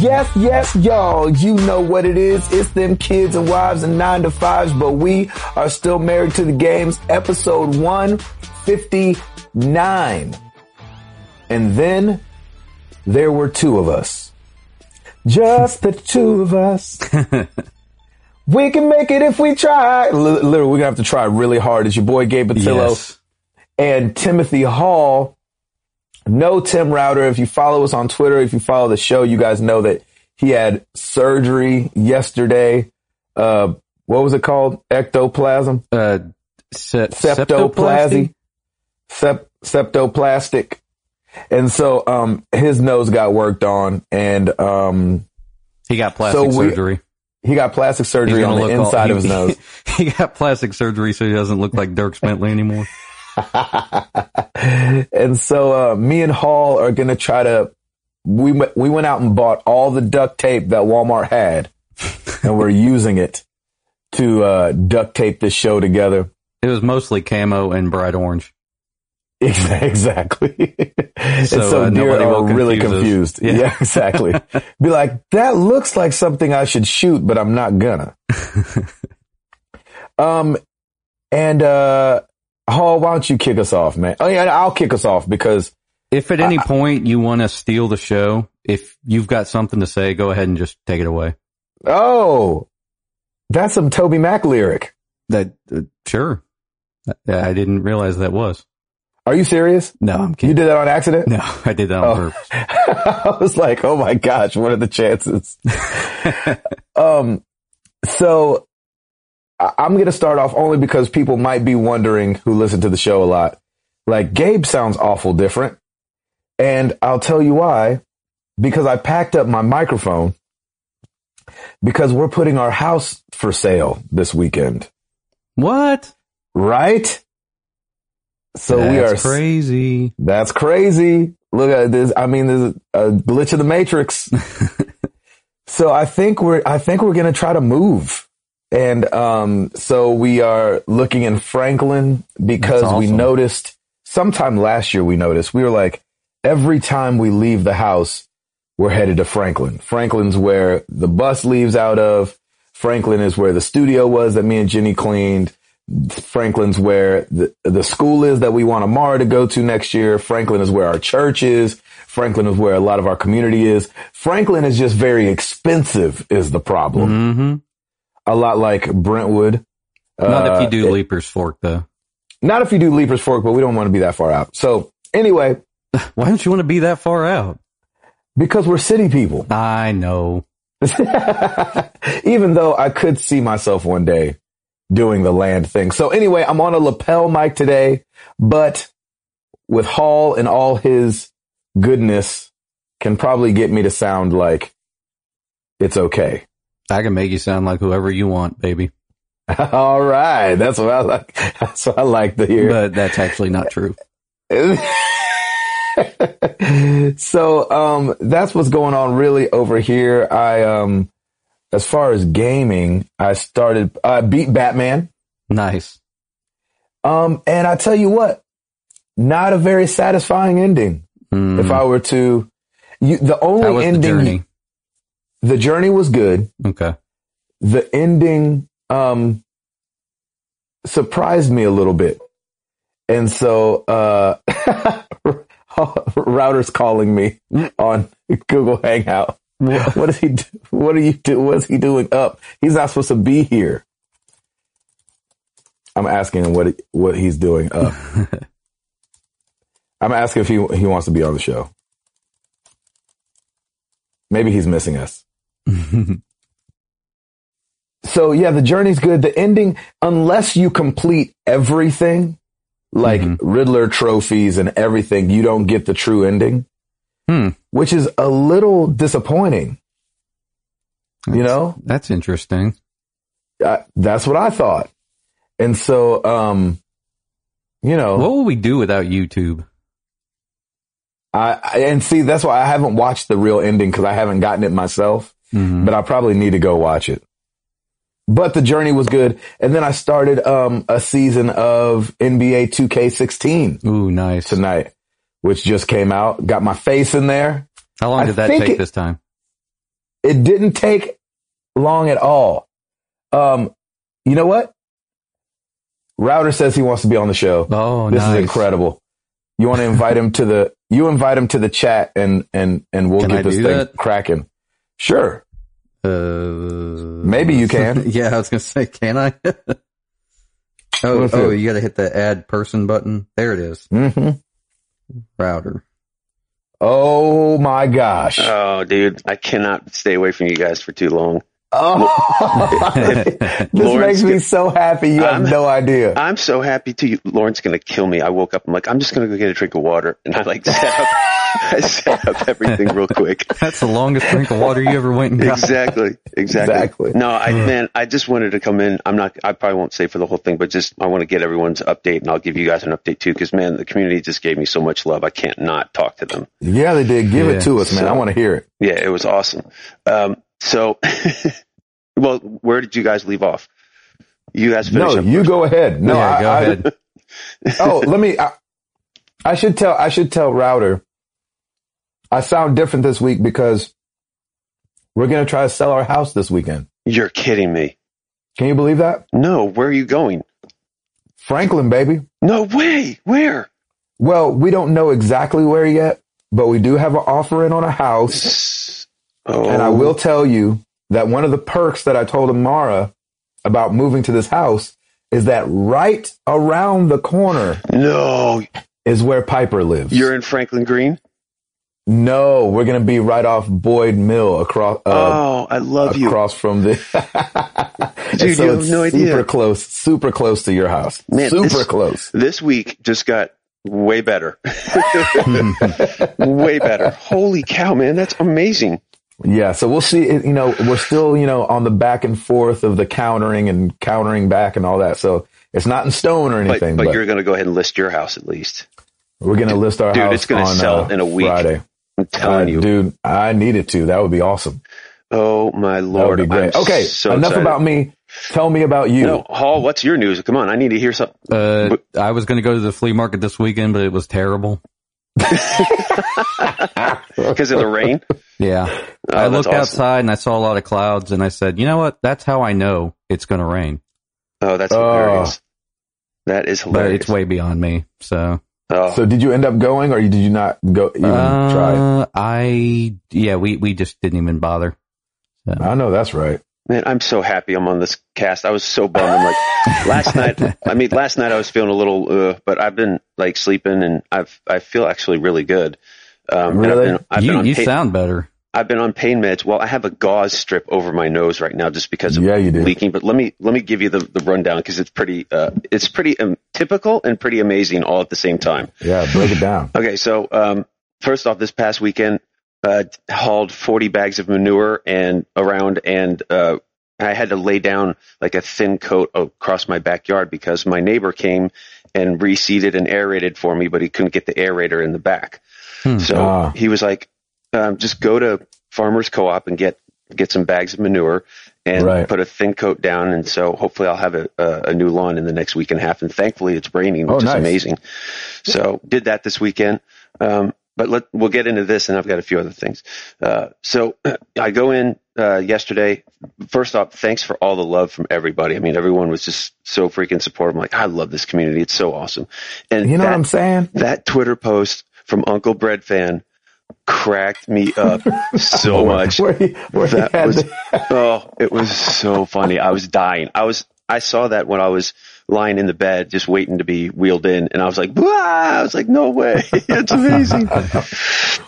Yes, yes, y'all. You know what it is. It's them kids and wives and nine to fives, but we are still married to the games. Episode 159. And then there were two of us. Just the two of us. we can make it if we try. L- literally, we're gonna have to try really hard. It's your boy Gabe Batillo Yes. and Timothy Hall. No Tim Router. If you follow us on Twitter, if you follow the show, you guys know that he had surgery yesterday. Uh, what was it called? Ectoplasm? Uh, se- Septoplasty? Sep- septoplastic. And so, um, his nose got worked on and, um, He got plastic So we- surgery. he got plastic surgery on the look all- inside he- of his nose. He got plastic surgery so he doesn't look like Dierks Bentley anymore. and so uh, me and Hall are gonna try to. We we went out and bought all the duct tape that Walmart had, and we're using it to uh, duct tape this show together. It was mostly camo and bright orange. Exactly. and So, so uh, deer nobody are really confused. Yeah. Yeah. exactly. Be like, that looks like something I should shoot, but I'm not gonna. um, and uh, Hall, why don't you kick us off, man? Oh yeah, I'll kick us off because If at any point you want to steal the show, if you've got something to say, go ahead and just take it away. Oh, that's some Toby Mac lyric. That uh, sure. I, I didn't realize that was. Are you serious? No, I'm You kidding. did that on accident? No, I did that on Oh. purpose. I was like, oh my gosh, what are the chances? um, so I- I'm going to start off only because people might be wondering who listen to the show a lot. Like Gabe sounds awful different. And I'll tell you why, because I packed up my microphone because we're putting our house for sale this weekend, What? right? So we are crazy. That's crazy. Look at this. I mean, there's a glitch of the matrix. so I think we're, I think we're going to try to move. And, um, so we are looking in Franklin because That's we noticed sometime last year we noticed we were like, every time we leave the house, we're headed to Franklin. Franklin's where the bus leaves out of. Franklin is where the studio was that me and Jenny cleaned. Franklin's where the, the school is that we want Amara to go to next year. Franklin is where our church is. Franklin is where a lot of our community is. Franklin is just very expensive is the problem. hmm A lot like Brentwood. Not if Uh, you do it- Leiper's Fork though. not if you do Leiper's Fork, but we don't want to be that far out. So anyway, Why don't you want to be that far out? because we're city people, I know. even though I could see myself one day doing the land thing. So anyway, I'm on a lapel mic today, but with Hall and all his goodness can probably get me to sound like it's okay. I can make you sound like whoever you want, baby. all right. That's what I like. That's what I like to hear. But that's actually not true. so um that's what's going on really over here. I um as far as gaming, I started I beat Batman. Nice. Um and I tell you what, not a very satisfying ending. Mm. If I were to you the only the ending journey? The journey was good. Okay. The ending um surprised me a little bit. And so uh router's calling me on Google Hangout. What is he? Do? What are you do? What's he doing up? He's not supposed to be here. I'm asking him what he- what he's doing up. I'm asking if he he wants to be on the show. Maybe he's missing us. So yeah, the journey's good. The ending, unless you complete everything, like Mhm. Riddler trophies and everything, you don't get the true ending, Hmm. which is a little disappointing. You know, That's interesting. I, that's what I thought. And so, um, you know, What will we do without YouTube? I, I and see that's why I haven't watched the real ending because I haven't gotten it myself. Mhm. But I probably need to go watch it. But the journey was good, and then I started um a season of NBA 2K16 Ooh, nice. tonight, which just came out. Got my face in there. How long I did that take it- this time? It didn't take long at all. Um, you know what? Router says he wants to be on the show. Oh, this nice. is incredible. You want to invite him to the, you invite him to the chat and, and, and we'll Can get I this thing cracking. Sure. Uh, Maybe you can. yeah, I was gonna say, can I? oh, oh, you got to hit the add person button. There it is. hmm Router. Oh my gosh. Oh, dude, I cannot stay away from you guys for too long. Oh, this Lawrence makes me so happy. You have I'm- no idea. I'm so happy to you. Lauren's going to kill me. I woke up. I'm like, I'm just going to go get a drink of water. And I like set up, I set up everything real quick. That's the longest drink of water you ever went and got. Exactly. Exactly. Exactly. No, I, man, I just wanted to come in. I'm not, I probably won't say for the whole thing, but just, I want to get everyone's update and I'll give you guys an update too. Cause man, the community just gave me so much love. I can't not talk to them. Yeah, they did. Give Yeah. it to us, man. So- I want to hear it. Yeah, it was awesome. Um, so, well, where did you guys leave off? You guys finish No, up you first. go ahead. No, yeah, I, go I- ahead. oh, let me. I, I should tell. I should tell Router. I sound different this week because we're going to try to sell our house this weekend. You're kidding me. Can you believe that? No, where are you going? Franklin, baby. No way. Where? Well, we don't know exactly where yet, but we do have an offer in on a house. Oh, And I will tell you that one of the perks that I told Amara about moving to this house is that right around the corner No, is where Piper lives. you're in Franklin Green. No, we're going to be right off Boyd Mill across, uh, oh, I love you. across from the, Dude, so you have no super idea. close, super close to your house. Man, super this- close. This week just got way better. way better. Holy cow, man, that's amazing. Yeah. So we'll see. You know, we're still, you know, on the back and forth of the countering and countering back and all that. So it's not in stone or anything, but but, you're going to go ahead and list your house at least. we're going to list our Dude, house it's gonna on sell uh, in a week. Friday. I'm telling Uh, you. dude, I needed to. That would be awesome. Oh my That would lord. be great. Okay. so enough excited. about me. Tell me about you. No, Hall, what's your news? Come on, I need to hear something. Uh, I was going to go to the flea market this weekend, but it was terrible. Because of the rain? Yeah. Oh, I looked awesome. outside and I saw a lot of clouds and I said, you know what? That's how I know it's going to rain, Oh, that's hilarious. That is but hilarious. it's way beyond me. So, oh, So did you end up going or did you not go even try? uh, I, yeah, we, we just didn't even bother. So, I know that's right. man, I'm so happy I'm on this cast. I was so bummed. I'm like, last night, I mean, last night I was feeling a little, uh, but I've been like sleeping and I've, I feel actually really good. Um, Really? I've been, I've you, been you pain, sound better. I've been on pain meds. Well, I have a gauze strip over my nose right now just because of Yeah, you do. leaking. But let me let me give you the, the rundown because it's pretty uh, it's pretty um, typical and pretty amazing all at the same time. Yeah. Break it down. Okay, so um, first off, this past weekend, uh, hauled 40 bags of manure and around, and uh, I had to lay down like a thin coat across my backyard because my neighbor came and reseeded and aerated for me, but he couldn't get the aerator in the back. Hmm. So Ah. he was like, um, "Just go to Farmers Co-op and get get some bags of manure." And Right. put a thin coat down, and so hopefully I'll have a, a, a new lawn in the next week and a half. And thankfully, it's raining, which Oh, is amazing. So did that this weekend. Um, but let, we'll get into this and I've got a few other things. Uh, so I go in, uh, yesterday. First off, thanks for all the love from everybody. I mean, everyone was just so freaking supportive. I'm like, I love this community. It's so awesome. And You know that, what I'm saying? that Twitter post from Uncle Bread fan cracked me up so much. Where he, where That was, oh, it was so funny. I was dying. I was, I saw that when I was lying in the bed, just waiting to be wheeled in. And I was like, "Wah!" I was like, no way. It's amazing.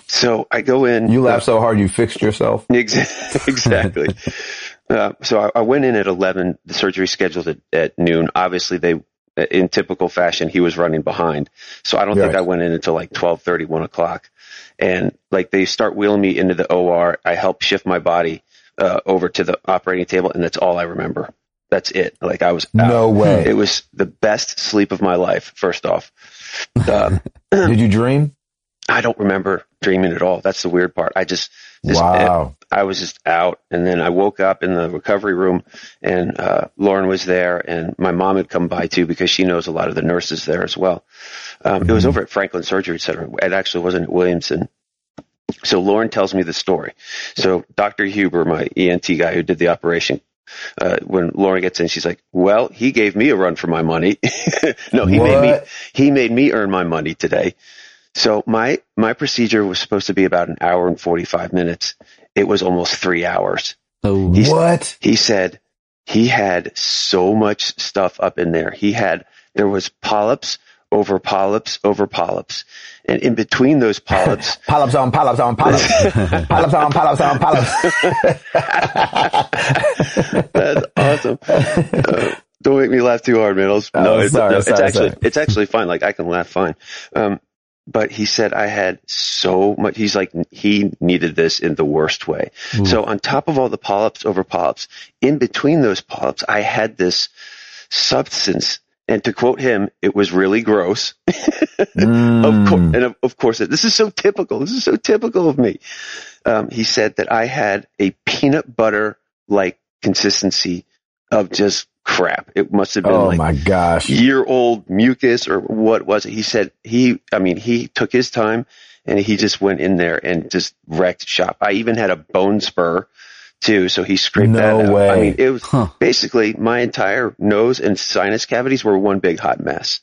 so I go in. you laughed so hard you fixed yourself. Ex- exactly. uh, so I, I went in at 11, the surgery scheduled at, at noon. Obviously they, in typical fashion, he was running behind. So I don't think I went in until like 1230, 1 o'clock. And like they start wheeling me into the OR. I help shift my body, uh, over to the operating table. And that's all I remember. That's it. Like I was out. No way. It was the best sleep of my life. First off, uh, Did you dream? I don't remember dreaming at all. That's the weird part. I just, Wow. I was just out, and then I woke up in the recovery room, and uh, Lauren was there, and my mom had come by too because she knows a lot of the nurses there as well. Um, It was over at Franklin Surgery Center. It actually wasn't at Williamson. So Lauren tells me the story. So Dr. Huber, my ENT guy who did the operation, uh, when Lauren gets in, she's like, "Well, he gave me a run for my money. no, he made me he made me earn my money today." So my my procedure was supposed to be about an hour and forty five minutes. It was almost three hours. Oh, He's- What? He said he had so much stuff up in there. He had there was polyps over polyps over polyps, and in between those polyps. Polyps on polyps on polyps. polyps on polyps on polyps. That's awesome. Uh, don't make me laugh too hard, man. I'll, Oh, no, it's, sorry, it's sorry, actually sorry. it's actually fine. Like I can laugh fine. Um, but he said I had so much. He's like he needed this in the worst way. So on top of all the polyps over polyps, in between those polyps, I had this substance. And to quote him, it was really gross. Mm. Of course, and of, of course, this is so typical. This is so typical of me. Um, he said that I had a peanut butter like consistency of just crap. It must have been Oh like my gosh. year old mucus or what was it? He said he, I mean, he took his time and he just went in there and just wrecked shop. I even had a bone spur too. So he scraped No that out. way. I mean, it was Huh. basically my entire nose and sinus cavities were one big hot mess.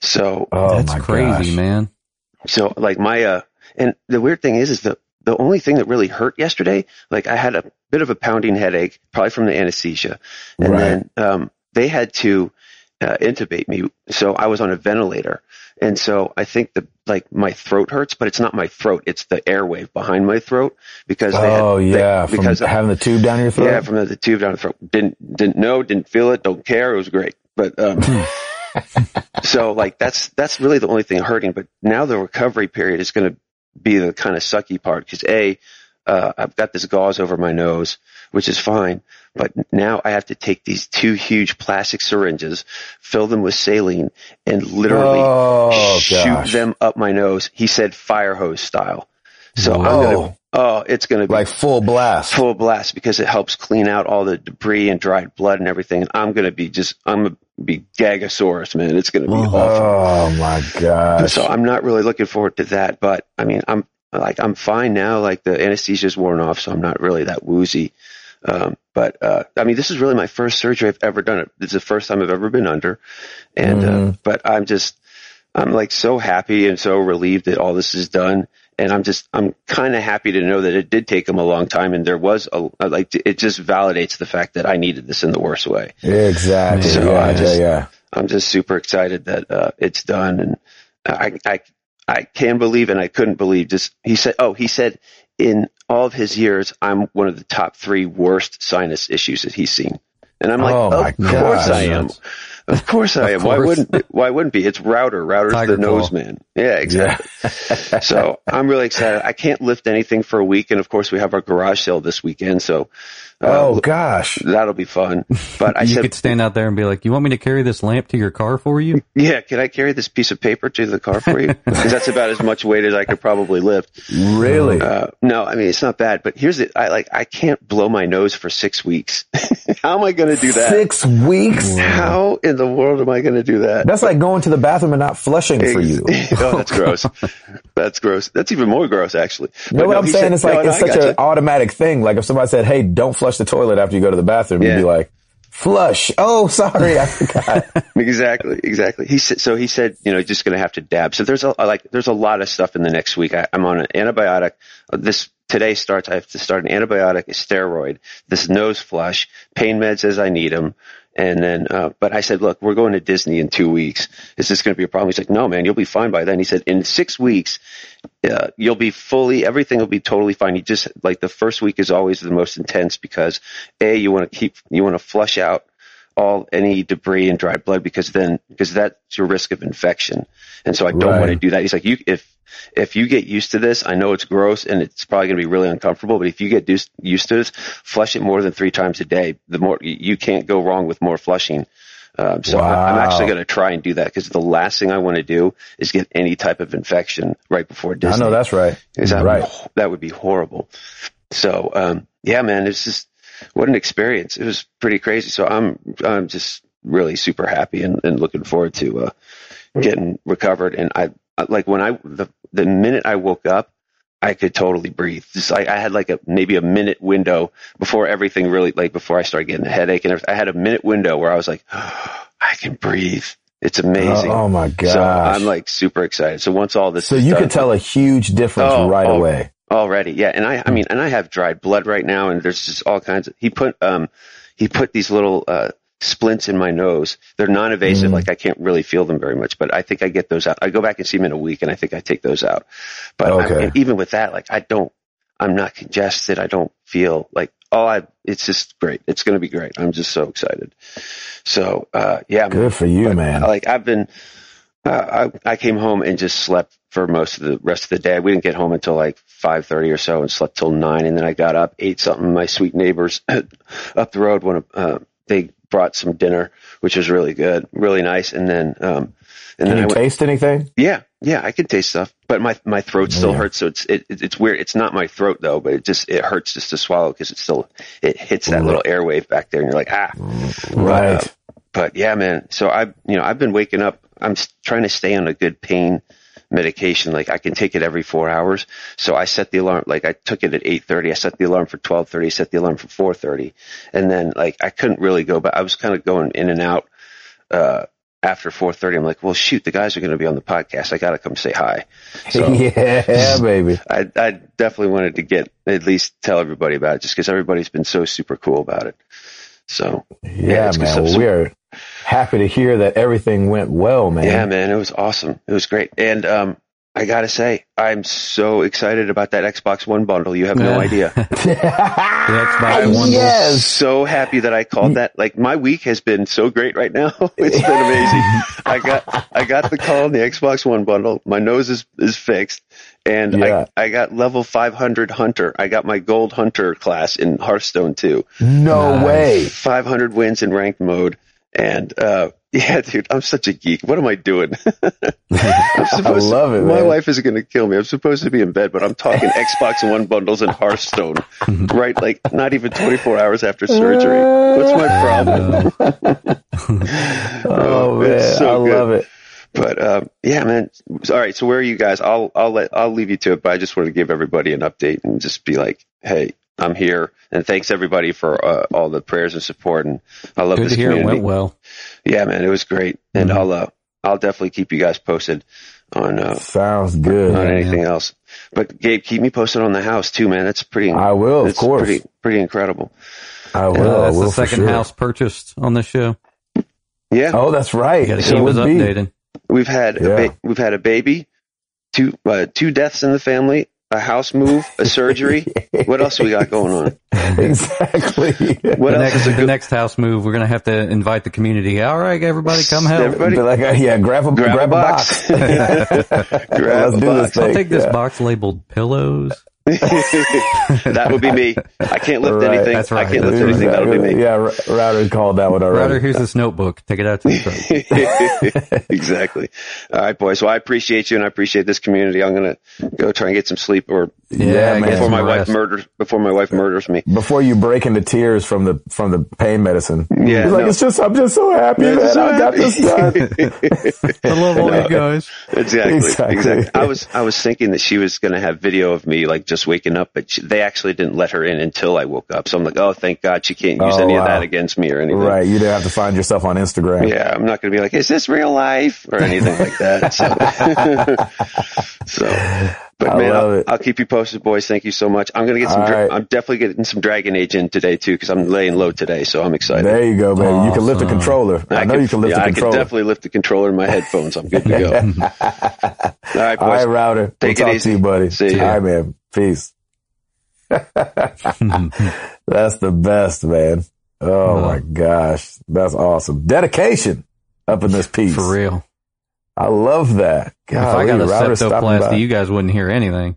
So Oh that's my crazy, gosh. man. so like my uh and the weird thing is is the the only thing that really hurt yesterday, like I had a bit of a pounding headache, probably from the anesthesia. And Right. then um they had to uh, intubate me. So I was on a ventilator. And so I think the like my throat hurts, but it's not my throat, it's the airway behind my throat because they had, Oh they- yeah, from because having the tube down your throat. yeah, from the, the tube down the throat. Didn't didn't know, didn't feel it, don't care. It was great. But um so like that's that's really the only thing hurting. But now the recovery period is going to be the kind of sucky part because a uh, I've got this gauze over my nose, which is fine. But now I have to take these two huge plastic syringes, fill them with saline, and literally oh shoot gosh, them up my nose. He said fire hose style. So I'm gonna, oh, it's gonna be like full blast. full blast because it helps clean out all the debris and dried blood and everything. And I'm gonna be just, I'm gonna be Gagasaurus, man. It's gonna be Oh. awful. Oh my God. So I'm not really looking forward to that, but I mean, I'm like, I'm fine now. Like the anesthesia's worn off, so I'm not really that woozy. Um, but, uh, I mean, this is really my first surgery I've ever done. It's the first time I've ever been under. And, uh, Mhm. but I'm just, I'm like so happy and so relieved that all this is done. And I'm just, I'm kind of happy to know that it did take them a long time and there was a, like, it just validates the fact that I needed this in the worst way. exactly. So yeah, I just- yeah, yeah. I'm just super excited that uh, it's done, and I, I I can believe and I couldn't believe. Just he said, oh, he said in all of his years, I'm one of the top three worst sinus issues that he's seen, and I'm like, Oh, of course gosh. I am, of course I am. Why wouldn't why wouldn't be? It's Router. Router's Tiger the nose man. Yeah, exactly. so I'm really excited. I can't lift anything for a week, and of course we have our garage sale this weekend, so. Uh, oh gosh. That'll be fun. But I you said, could stand out there and be like, "You want me to carry this lamp to your car for you?" Yeah, can I carry this piece of paper to the car for you? Because that's about as much weight as I could probably lift. Really? Uh, no, I mean it's not bad, but here's it. I like I can't blow my nose for six weeks. How am I going to do that? Six weeks? How in the world am I going to do that? That's like going to the bathroom and not flushing for you. oh, that's gross. That's gross. That's even more gross, actually. But what no, I'm saying? said- it's like no, no, it's such an automatic thing. Like if somebody said, "Hey, don't flush the toilet after you go to the bathroom," you'd be like, "Flush." Oh, sorry, I forgot. exactly, exactly. He said so. He said, you know, just going to have to dab. So there's a like there's a lot of stuff in the next week. I, I'm on an antibiotic. This today starts. I have to start an antibiotic, a steroid, this nose flush, pain meds as I need them, and then. Uh, but I said, look, we're going to Disney in two weeks. Is this going to be a problem? He's like, no, man, you'll be fine by then. He said, in six weeks, uh, you'll be fully, everything will be totally fine. You just like the first week is always the most intense because a you want to keep you want to flush out all any debris and dried blood because then because that's your risk of infection. And so I don't Right. want to do that. He's like, you if if you get used to this, I know it's gross and it's probably going to be really uncomfortable, but if you get used to this, flush it more than three times a day. The more you can't go wrong with more flushing. Um, so I, I'm actually going to try and do that because the last thing I want to do is get any type of infection right before I Disney. know that's right. Is that right. that would be horrible. So um, yeah, man, it's just what an experience. It was pretty crazy. So I'm I'm just really super happy and, and looking forward to uh, getting recovered. And I I- like when I the the minute I woke up, I could totally breathe. Just like I had like a maybe a minute window before everything really like before I started getting a headache and everything. I had a minute window where I was like, I can breathe. It's amazing. Oh, oh my god! So I'm like super excited. So once all this, so is you done- could tell a huge difference Oh, right oh. away. Already. Yeah, and I, I mean, and I have dried blood right now, and there's just all kinds of. He put, um, he put these little uh, splints in my nose. They're non-invasive, Mm. like I can't really feel them very much, but I think I get those out. I go back and see them in a week, and I think I take those out. But I- Okay. and even with that, like I don't, I'm not congested. I don't feel like oh, I. It's just great. It's going to be great. I'm just so excited. So uh, yeah, Good for you, but, man. Like I've been, uh, I I came home and just slept for most of the rest of the day. We didn't get home until like five thirty or so, and slept till nine. And then I got up, ate something. My sweet neighbors up the road, one uh, they brought some dinner, which was really good, really nice. And then, um, and Can then I you went, taste anything? yeah, yeah, I can taste stuff, but my my throat still Yeah. hurts. So it's it, it's weird. It's not my throat though, but it just it hurts just to swallow because it still it hits that Right. little airwave back there, and you're like ah Right. but yeah, man. So I, you know, I've been waking up. I'm trying to stay on a good pain medication. Like I can take it every four hours. So I set the alarm. Like I took it at eight thirty. I set the alarm for twelve thirty. Set the alarm for four thirty. And then like I couldn't really go, but I was kind of going in and out. Uh, after four thirty, I'm like, well, shoot, the guys are going to be on the podcast. I got to come say hi. So yeah, baby. I, I definitely wanted to get at least tell everybody about it, just because everybody's been so super cool about it. So Yeah, it's good man. Well, we are happy to hear that everything went well, man. Yeah, man, it was awesome. It was great. And um, I gotta say, I'm so excited about that Xbox One bundle. You have no Yeah. idea. The Xbox I'm One. Yes. so happy that I called that. Like my week has been so great right now. It's been amazing. I got I got the call on the Xbox One bundle. My nose is is fixed, and Yeah. I I got level 500 hunter. I got my gold hunter class in Hearthstone too. no Nice. way. 500 wins in ranked mode. And, uh, yeah, dude, I'm such a geek. What am I doing? I'm supposed love to, it, My man. wife is going to kill me. I'm supposed to be in bed, but I'm talking Xbox One bundles and Hearthstone, right? Like not even 24 hours after surgery. What's my problem? Oh, man. so I good. love it. But um, yeah, man. All right, so where are you guys? I'll I'll let I'll leave you to it, but I just want to give everybody an update and just be like, hey, I'm here, and thanks everybody for uh, all the prayers and support, and I love Good this to hear it went well. Yeah, man, it was great, and Mhm. I'll uh, I'll definitely keep you guys posted on uh, Sounds good. on Yeah, anything else. But Gabe, keep me posted on the house too, man. That's pretty. I will, of it's course. Pretty pretty incredible. I Uh, will. I that's will the second sure. house purchased on this show. Yeah, Oh, that's right. You got to So keep it us would be. updated. We've had a Yeah. ba- we've had a baby, two uh, two deaths in the family, a house move, a surgery. what else we got going on? exactly. What the else next, is a the next house move, we're going to have to invite the community. All right, everybody, come help. Everybody- Be like, uh, yeah, grab a Grab, grab, a box. Let's Grab a do box. this thing. I'll take this Yeah. box labeled pillows. that would be me. I can't lift Right. anything. That's right. I can't lift That's anything. That'll be me. Yeah, R- Router called that one already. Ryder, here's this notebook. Take it out to the truck. exactly. All right, boys. Well, I appreciate you and I appreciate this community. I'm gonna go try and get some sleep or Yeah, man. before my some wife murders before my wife murders me. Before you break into tears from the from the pain medicine, Yeah, He's like, no. it's just I'm just so happy I'm that so I got this done. I love all No. you guys. Exactly, Exactly. exactly. I was I was thinking that she was going to have video of me like just waking up, but she, they actually didn't let her in until I woke up. So I'm like, oh, thank God she can't use Oh, any of that against me or anything. right, you didn't have to find yourself on Instagram. Yeah, I'm not going to be like, is this real life or anything like that. So, so but I man, love I'll, it. I'll keep you posted, boys. Thank you so much. I'm going to get some. Dra- right. I'm definitely getting some Dragon Age in today too because I'm laying low today, so I'm excited. There you go, baby. You can lift the controller. I, know you can lift yeah, the I can controller. definitely lift the controller in my headphones. I'm good to go. All right, All boys. right, Router. Take we'll it talk easy. to you, buddy. See you. All right, man. Peace. That's the best, man. Oh Uh. my gosh. That's awesome. Dedication up in this piece. For real. I love that. God, if I got a Router stopping by. septoplasty, you guys wouldn't hear anything.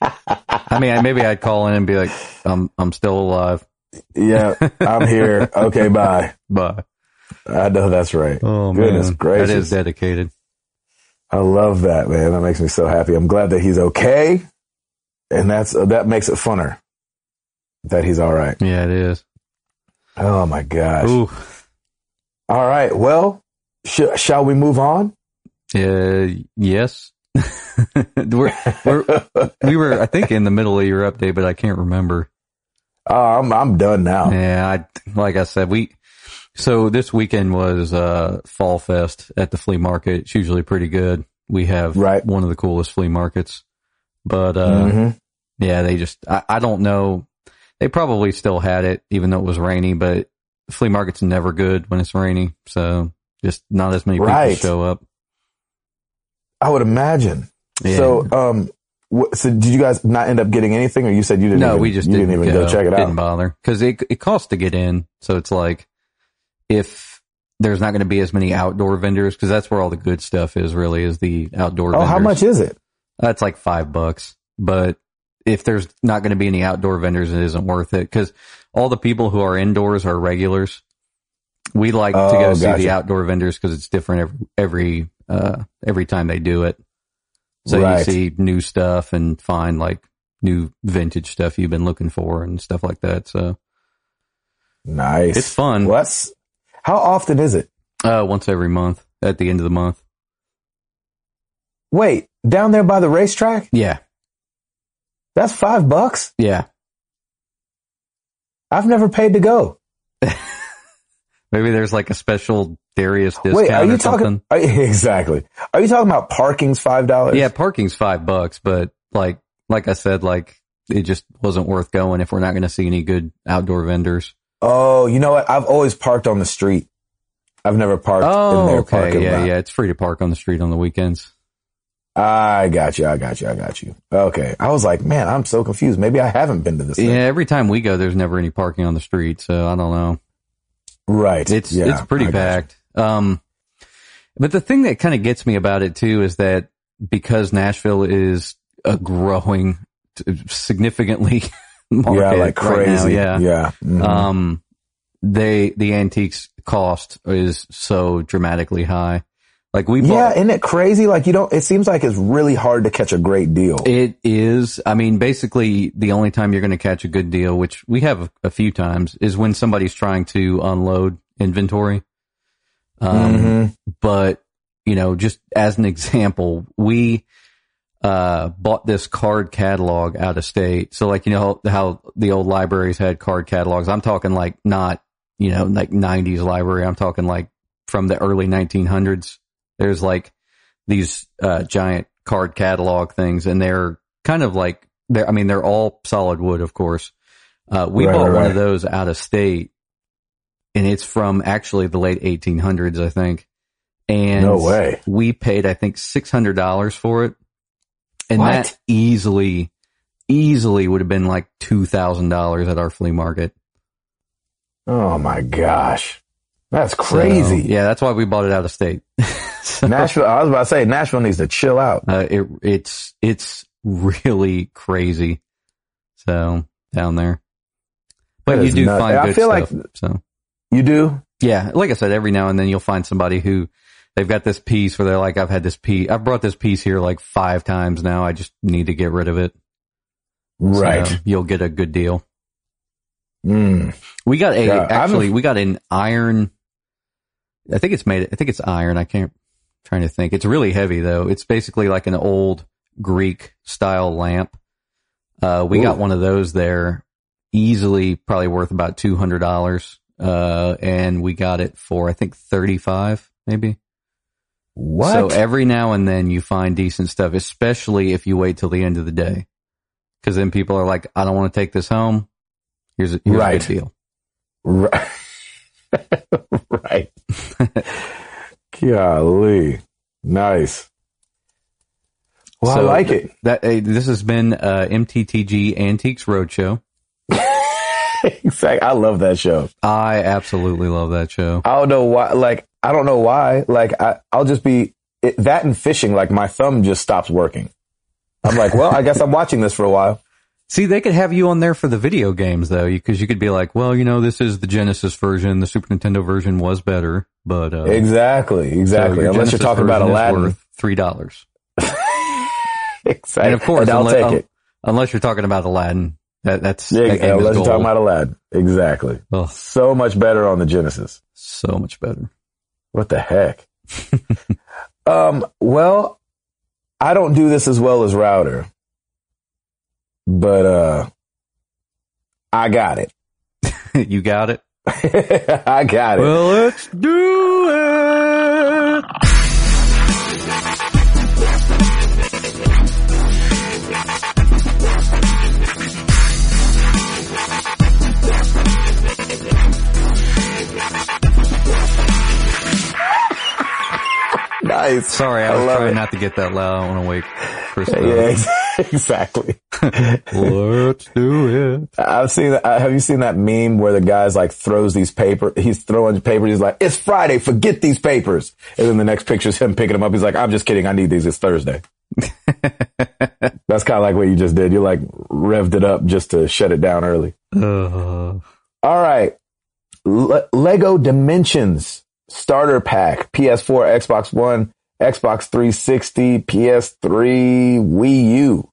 I mean, maybe I'd call in and be like, "I'm I'm still alive." Yeah, I'm here. Okay, bye. Bye. I know that's right. oh Goodness man, gracious. that is dedicated. I love that, man. That makes me so happy. I'm glad that he's okay. And that's, uh, that makes it funner that he's all right. Yeah, it is. Oh my gosh. Ooh, All right. Well, sh- shall we move on? uh, yes. we're, we're, we were, I think, in the middle of your update, but I can't remember. Oh, I'm I'm done now. Yeah, I, like I said, we. So this weekend was uh, Fall Fest at the flea market. It's usually pretty good. We have Right. one of the coolest flea markets, but uh, Mhm. yeah, they just I, I don't know. They probably still had it, even though it was rainy. But flea market's never good when it's rainy, so just not as many people show up. I would imagine. Yeah. So, um, wh- so did you guys not end up getting anything, or you said you didn't? no, even, we just you didn't, didn't even go, check it out. Didn't bother because it it costs to get in. So it's like if there's not going to be as many outdoor vendors because that's where all the good stuff is. Really, is the outdoor. Oh, vendors. how much is it? That's like five bucks. But if there's not going to be any outdoor vendors, it isn't worth it because all the people who are indoors are regulars. We like to Oh, go see the outdoor vendors because it's different every every uh, every time they do it. So Right. you see new stuff and find like new vintage stuff you've been looking for and stuff like that. So Nice. it's fun. Well, that's how often is it? Uh, once every month at the end of the month. Wait, down there by the racetrack? Yeah, That's five bucks. yeah. I've never paid to go. Maybe there's like a special Darius discount Wait, are you something. talking? Are, exactly. Are you talking about parking's five dollars? Yeah, parking's five bucks, but like like I said, like it just wasn't worth going if we're not going to see any good outdoor vendors. Oh, you know what? I've always parked on the street. I've never parked in Oh, their okay, parking yeah, lot. yeah. It's free to park on the street on the weekends. I got you. I got you. I got you. Okay. I was like, man, I'm so confused. Maybe I haven't been to this. Yeah, thing. every time we go, there's never any parking on the street, so I don't know. Right. It's Yeah, it's pretty I packed. Um, but the thing that kind of gets me about it too is that because Nashville is a growing significantly market Yeah, like right now, crazy. yeah. Yeah. Mhm. um they the antiques cost is so dramatically high like we yeah. Isn't it crazy? Like you don't, it seems like it's really hard to catch a great deal. it is i mean basically the only time you're going to catch a good deal which we have a, a few times is when somebody's trying to unload inventory um Mhm. but you know just as an example we uh bought this card catalog out of state. So like you know how, the old libraries had card catalogs? I'm talking like not you know like 90s library. I'm talking like from the early 1900s there's like these uh giant card catalog things and they're kind of like they're i mean they're all solid wood of course. Uh we Right, bought right, one of those out of state and it's from actually the late 1800s i think. And No way. we paid i think $600 for it and What? that easily easily would have been like $2000 at our flea market Oh my gosh. That's So, crazy. yeah that's why we bought it out of state So, Nashville, I was about to say Nashville needs to chill out. uh, it, it's it's really crazy so down there but That you do nuts. find I feel like- so You do? Yeah, like I said, every now and then you'll find somebody who they've got this piece where they're like, I've had this piece, I've brought this piece here like five times now. I just need to get rid of it. Right. So you'll get a good deal. Mm. We got a, Yeah, I'm a- actually, we got an iron, I think it's made, I think it's iron. I can't, trying to think. It's really heavy though. It's basically like an old Greek style lamp. Uh, we got one of those there easily probably worth about $200. Uh, and we got it for, I think 35 maybe. What? So every now and then you find decent stuff, especially if you wait till the end of the day. Cause then people are like, I don't want to take this home. Here's a, here's a Right. good deal. Right. right. Golly. Nice. Well, So I like it. That uh, this has been uh, MTTG Antiques Roadshow. exactly. I love that show. I absolutely love that show. I don't know why. Like, I don't know why. Like, I, I'll just be it, that and fishing. Like, my thumb just stops working. I'm like, well, I guess I'm watching this for a while. See, they could have you on there for the video games though, because you could be like, well, you know, this is the Genesis version. The Super Nintendo version was better, but uh, Exactly. so Exactly. your Unless Genesis you're talking about Aladdin. worth three dollars. exactly. And of course, I'll unless, take um, it. unless you're talking about Aladdin, that that's Yeah, that unless you're talking about Aladdin. Exactly. Ugh, So much better on the Genesis. so much better. What the heck? um, well, I don't do this as well as Router, but uh, I got it. you got it. I got it. Well, let's do it. Sorry, I was trying it. not to get that loud. I want to wake Chris. Yeah, exactly. Let's do it. I've seen that. Have you seen that meme where the guy's like throws these paper? He's throwing papers. He's like, "It's Friday. Forget these papers." And then the next picture is him picking them up. He's like, "I'm just kidding. I need these. It's Thursday." That's kind of like what you just did. You like revved it up just to shut it down early. Uh, All right. Le- Lego Dimensions starter pack, PS4, Xbox One, Xbox 360, PS3, Wii U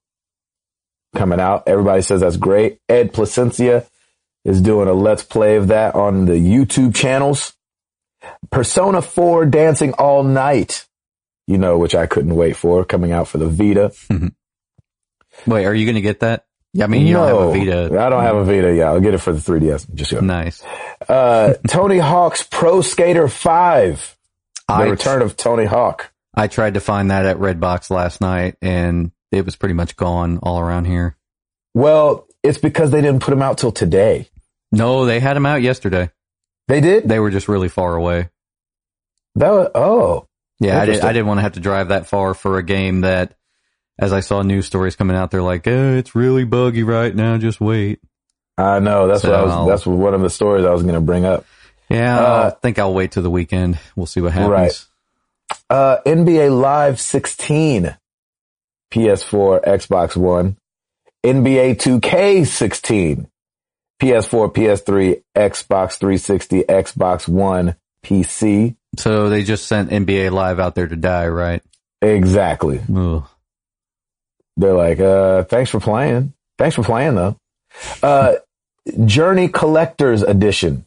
coming out. Everybody says that's great. Ed Placencia is doing a let's play of that on the YouTube channels. Persona 4 Dancing All Night, you know, which I couldn't wait for coming out for the Vita. wait, are you going to get that? Yeah, I mean, you don't have a Vita. I don't have a Vita. Yeah, I'll get it for the 3DS. Just go. Nice. Uh, Tony Hawk's Pro Skater 5. The I, return of Tony Hawk. I tried to find that at Redbox last night and it was pretty much gone all around here. Well, it's because they didn't put him out till today. No, they had them out yesterday. They did? They were just really far away. That was, oh. Yeah, I, did, I didn't want to have to drive that far for a game that, as I saw news stories coming out, they're like, eh, it's really buggy right now. Just wait. I know. That's what I was, that's one of the stories I was going to bring up. Yeah, Uh, I think I'll wait till the weekend. We'll see what happens. Right. Uh, NBA Live 16, PS4, Xbox One, NBA 2K 16, PS4, PS3, Xbox 360, Xbox One, PC. So they just sent NBA Live out there to die, right? Exactly. Ugh. They're like, uh, thanks for playing. Thanks for playing though. Uh, Journey Collector's Edition,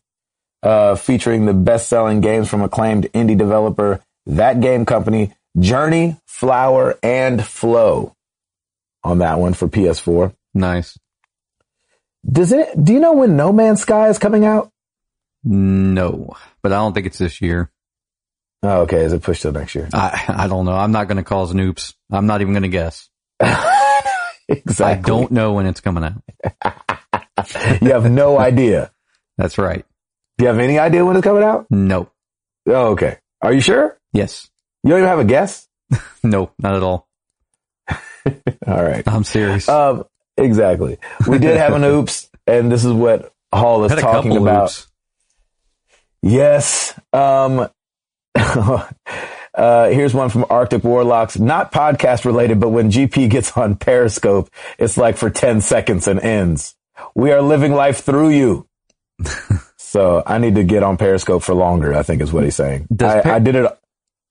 uh, featuring the best-selling games from acclaimed indie developer, That Game Company, Journey, Flower, and Flow on that one for PS4. Nice. Does it, do you know when No Man's Sky is coming out? No, but I don't think it's this year. Oh, okay. Is it pushed till next year? I I don't know. I'm not going to cause an oops. I'm not even going to guess. exactly. I don't know when it's coming out. You have no idea. That's right. Do you have any idea when it's coming out? No. Oh, okay. Are you sure? Yes. You don't even have a guess? No, not at all. All right. I'm serious. Um, exactly. We did have an oops, and this is what Hall is talking about. oops. Yes. Um, uh, here's one from Arctic Warlocks, not podcast related, but when GP gets on Periscope, it's like for 10 seconds and ends. We are living life through you. so I need to get on Periscope for longer, I think is what he's saying. I, Per- I did it.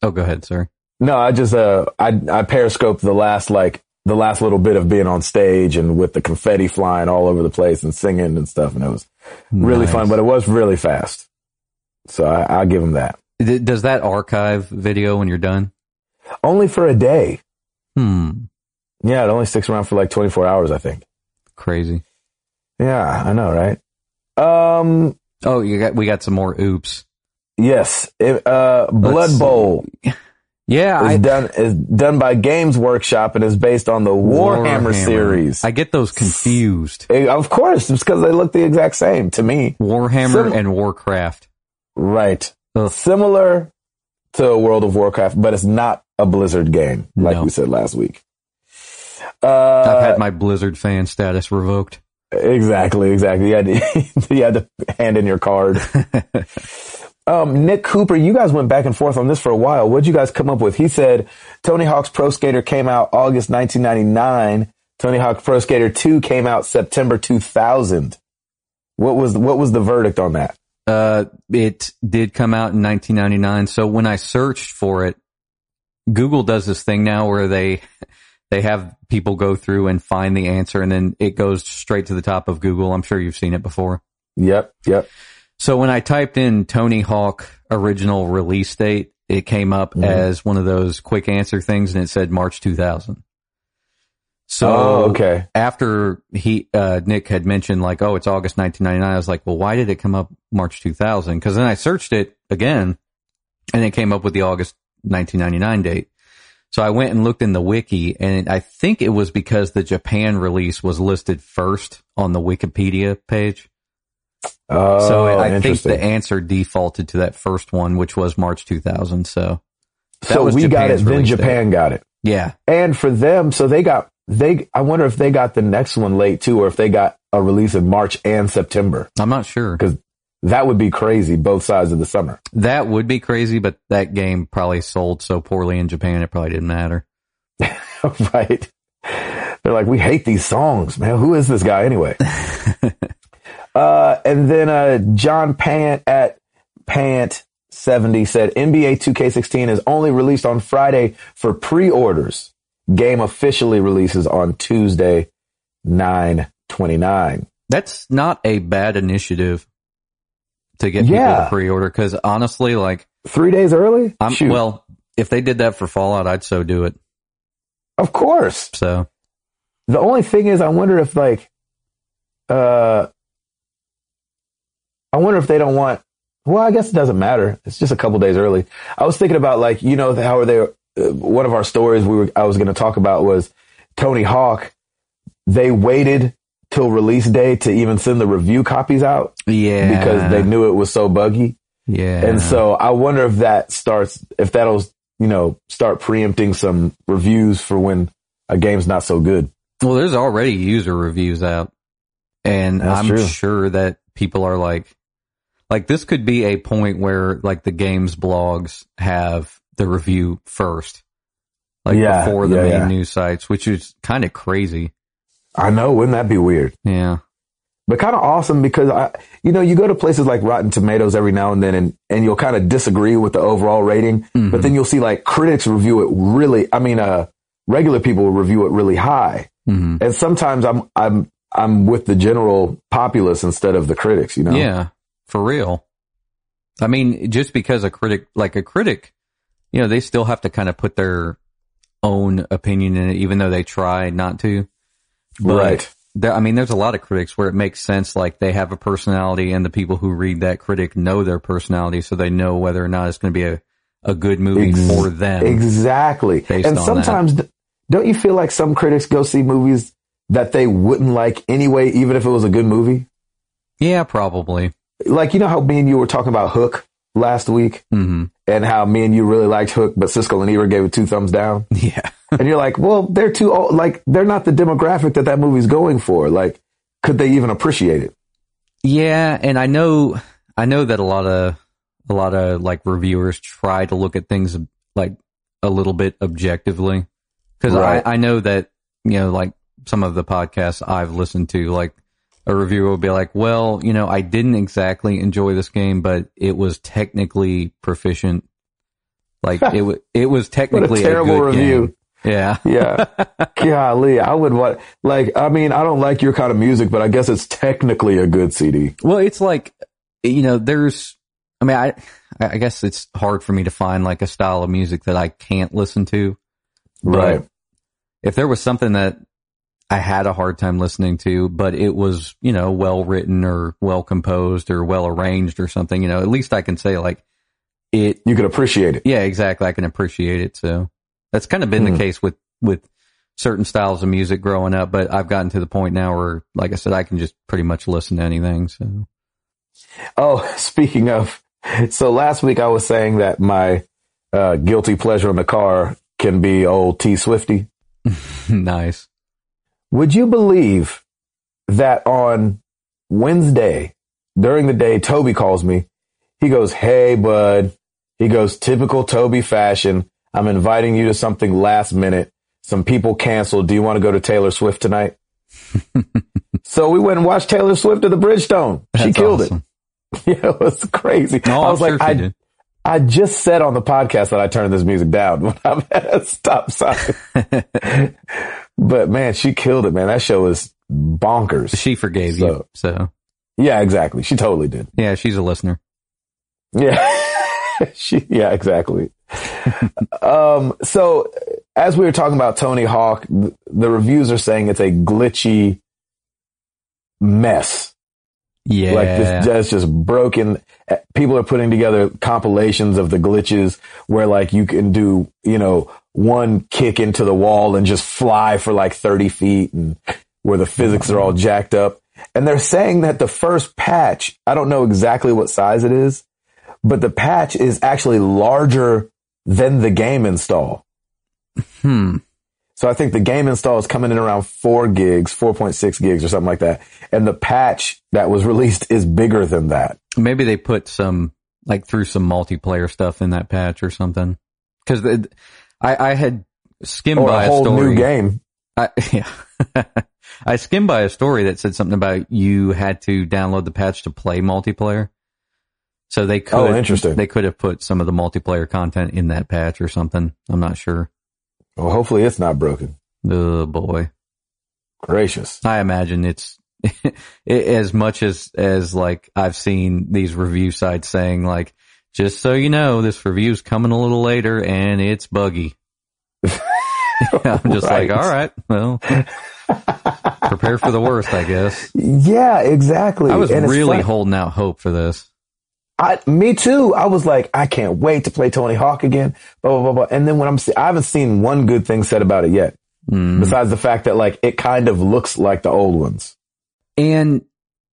Oh, go ahead, sir. No, I just, uh, I, I Periscoped the last, like, the last little bit of being on stage and with the confetti flying all over the place and singing and stuff. And it was really Nice. fun, but it was really fast. So I, I'll give him that. Does that archive video when you're done? Only for a day. Hmm. Yeah, it only sticks around for like 24 hours, I think. Crazy. Yeah, I know, right? Um, Oh, you got we got some more oops. Yes, it, uh, Blood Let's see. Bowl Yeah, is I done, is done by Games Workshop and is based on the Warhammer, series. I get those confused. Eh, of course, it's because they look the exact same to me. Warhammer Sim- and Warcraft. Right. Ugh. Similar to World of Warcraft, but it's not a Blizzard game, like No. we said last week. I've Uh, had my Blizzard fan status revoked. exactly, exactly. You had, to, you had to hand in your card. um, Nick Cooper, you guys went back and forth on this for a while. What'd you guys come up with? He said Tony Hawk's Pro Skater came out August 1999. Tony Hawk Pro Skater 2 came out September 2000. What was, what was the verdict on that? Uh, it did come out in 1999. So when I searched for it, Google does this thing now where they they have people go through and find the answer, and then it goes straight to the top of Google. I'm sure you've seen it before. Yep, yep. So when I typed in Tony Hawk original release date, it came up Mhm. as one of those quick answer things and it said March 2000. So oh, okay. after he, uh, Nick had mentioned like, oh, it's August 1999. I was like, well, why did it come up March 2000? Cause then I searched it again and it came up with the August 1999 date. So I went and looked in the wiki and I think it was because the Japan release was listed first on the Wikipedia page. Oh, So I oh, think the answer defaulted to that first one, which was March 2000. So so we got it, then release date. Japan got it. yeah, And for them, so they got, they, I wonder if they got the next one late too, or if they got a release in March and September. I'm not sure. Cause that would be crazy, both sides of the summer. That would be crazy, but that game probably sold so poorly in Japan, it probably didn't matter. right. They're like, we hate these songs, man. Who is this guy anyway? uh, and then, uh, John Pant at Pant 70 said NBA 2K16 is only released on Friday for pre-orders. Game officially releases on Tuesday, 929. That's not a bad initiative to get people to pre-order because honestly, like, Three days early? I'm, Shoot. well, if they did that for Fallout, I'd so do it. of course. So The only thing is, I wonder if like, uh, I wonder if they don't want. Well, I guess it doesn't matter. It's just a couple days early. I was thinking about like, you know, how are they? Uh, one of our stories we were I was going to talk about was Tony Hawk. They waited till release day to even send the review copies out yeah, because they knew it was so buggy. yeah, And so I wonder if that starts, if that'll, you know, start preempting some reviews for when a game's not so good. well, there's already user reviews out, and That's I'm true. sure that people are like, like this could be a point where like the games blogs have the review first, like Yeah, before the yeah, main yeah. news sites, which is kind of crazy. I know, wouldn't that be weird? Yeah. But kind of awesome because I, you know, you go to places like Rotten Tomatoes every now and then and, and you'll kind of disagree with the overall rating, Mhm. but then you'll see like critics review it really, I mean, uh, regular people review it really high. hmm And sometimes I'm, I'm, I'm with the general populace instead of the critics, you know? Yeah, for real. I mean, just because a critic, like a critic, you know, they still have to kind of put their own opinion in it, even though they try not to. But Right. There, I mean, there's a lot of critics where it makes sense, like they have a personality, and the people who read that critic know their personality, so they know whether or not it's going to be a, a good movie Ex- for them. Exactly. And sometimes don't you feel like some critics go see movies that they wouldn't like anyway, even if it was a good movie? Yeah, probably. Like, you know how me and you were talking about Hook last week hmm and how me and you really liked Hook, but Siskel and Ebert gave it two thumbs down. Yeah. and you're like, well, they're too old. Like, they're not the demographic that that movie's going for. Like, could they even appreciate it? Yeah, and I know I know that a lot of a lot of like reviewers try to look at things like a little bit objectively because Right. I I know that you know like some of the podcasts I've listened to like a reviewer will be like, well, you know, I didn't exactly enjoy this game, but it was technically proficient. Like it was it was technically a terrible good review. game. Yeah. Yeah. Golly, I would want, like, I mean, I don't like your kind of music, but I guess it's technically a good CD. Well, it's like, you know, there's, I mean, I, I guess it's hard for me to find like a style of music that I can't listen to. Right. If there was something that I had a hard time listening to, but it was, you know, well written or well composed or well arranged or something, you know, at least I can say like it, You could appreciate it. yeah, exactly. I can appreciate it. So that's kind of been Hmm. the case with, with certain styles of music growing up, but I've gotten to the point now where, like I said, I can just pretty much listen to anything. So Oh, speaking of, so last week I was saying that my uh, guilty pleasure in the car can be old T Swifty. nice. Would you believe that on Wednesday during the day, Toby calls me. He goes, Hey, bud. He goes, typical Toby fashion. I'm inviting you to something last minute. Some people canceled. Do you want to go to Taylor Swift tonight? so we went and watched Taylor Swift at the Bridgestone. She killed awesome. it. Yeah, it was crazy. No, I I'm was sure like, I, did. I just said on the podcast that I turned this music down when I'm at a stop sign. but man, she killed it, man. That show was bonkers. She forgave you. So- So Yeah, exactly. She totally did. yeah, she's a listener. Yeah. she, yeah, exactly. um, so as we were talking about Tony Hawk, the reviews are saying it's a glitchy mess. Yeah. Like this just just broken. People are putting together compilations of the glitches where like you can do, you know, one kick into the wall and just fly for like 30 feet and where the physics are all jacked up. And they're saying that the first patch, I don't know exactly what size it is, but the patch is actually larger than the game install. Hmm. So I think the game install is coming in around four gigs, 4.6 gigs or something like that. And the patch that was released is bigger than that. Maybe they put some, like threw some multiplayer stuff in that patch or something. Cause the, I, I had skimmed Or by a whole story. new game. I, yeah. I skimmed by a story that said something about you had to download the patch to play multiplayer. So they could, Oh, interesting. they could have put some of the multiplayer content in that patch or something. I'm not sure. Well, hopefully it's not broken. Oh boy. Gracious. I imagine it's as much as, as like I've seen these review sites saying like, just so you know, this review's coming a little later and it's buggy. I'm just Right. like, all right, well, prepare for the worst, I guess. Yeah, exactly. I was And really holding out hope for this. I, me too. I was like, I can't wait to play Tony Hawk again. Blah blah blah. blah. And then when I'm, I haven't seen one good thing said about it yet, Mm. besides the fact that like it kind of looks like the old ones. And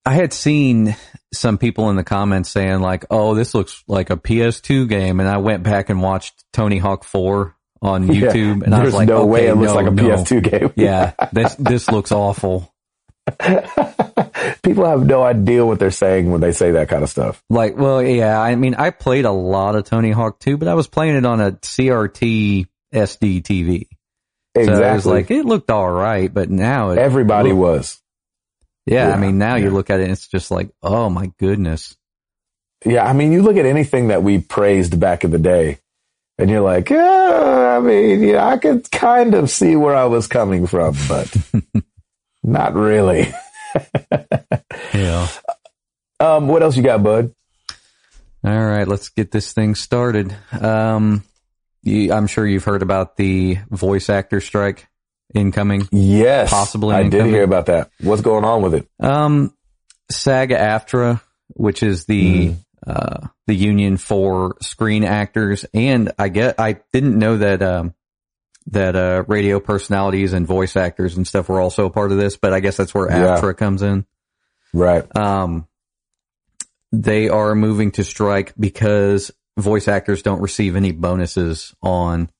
I had seen some people in the comments saying like, "Oh, this looks like a PS2 game," and I went back and watched Tony Hawk 4 on Yeah. YouTube, and I was like, no okay, way it looks no, like a no. PS2 game. yeah, this this looks awful. People have no idea what they're saying when they say that kind of stuff. Like, well, yeah, I mean, I played a lot of Tony Hawk 2, but I was playing it on a CRT SD TV. Exactly. So it was like, it looked all right, but now it, Everybody Look. was. yeah, I mean, now you look at it and it's just like, oh my goodness. Yeah. I mean, you look at anything that we praised back in the day and you're like, yeah, I mean, yeah, I could kind of see where I was coming from, but not really. Yeah. Um, what else you got, bud? All right, let's get this thing started. Um, you, I'm sure you've heard about the voice actor strike incoming. Yes. Possibly I did hear about that. What's going on with it? Um, SAG-AFTRA, which is the Mm. uh, the union for screen actors, and I get I didn't know that um, that uh, radio personalities and voice actors and stuff were also a part of this, but I guess that's where Yeah. AFTRA comes in. Right. Um, they are moving to strike because voice actors don't receive any bonuses on,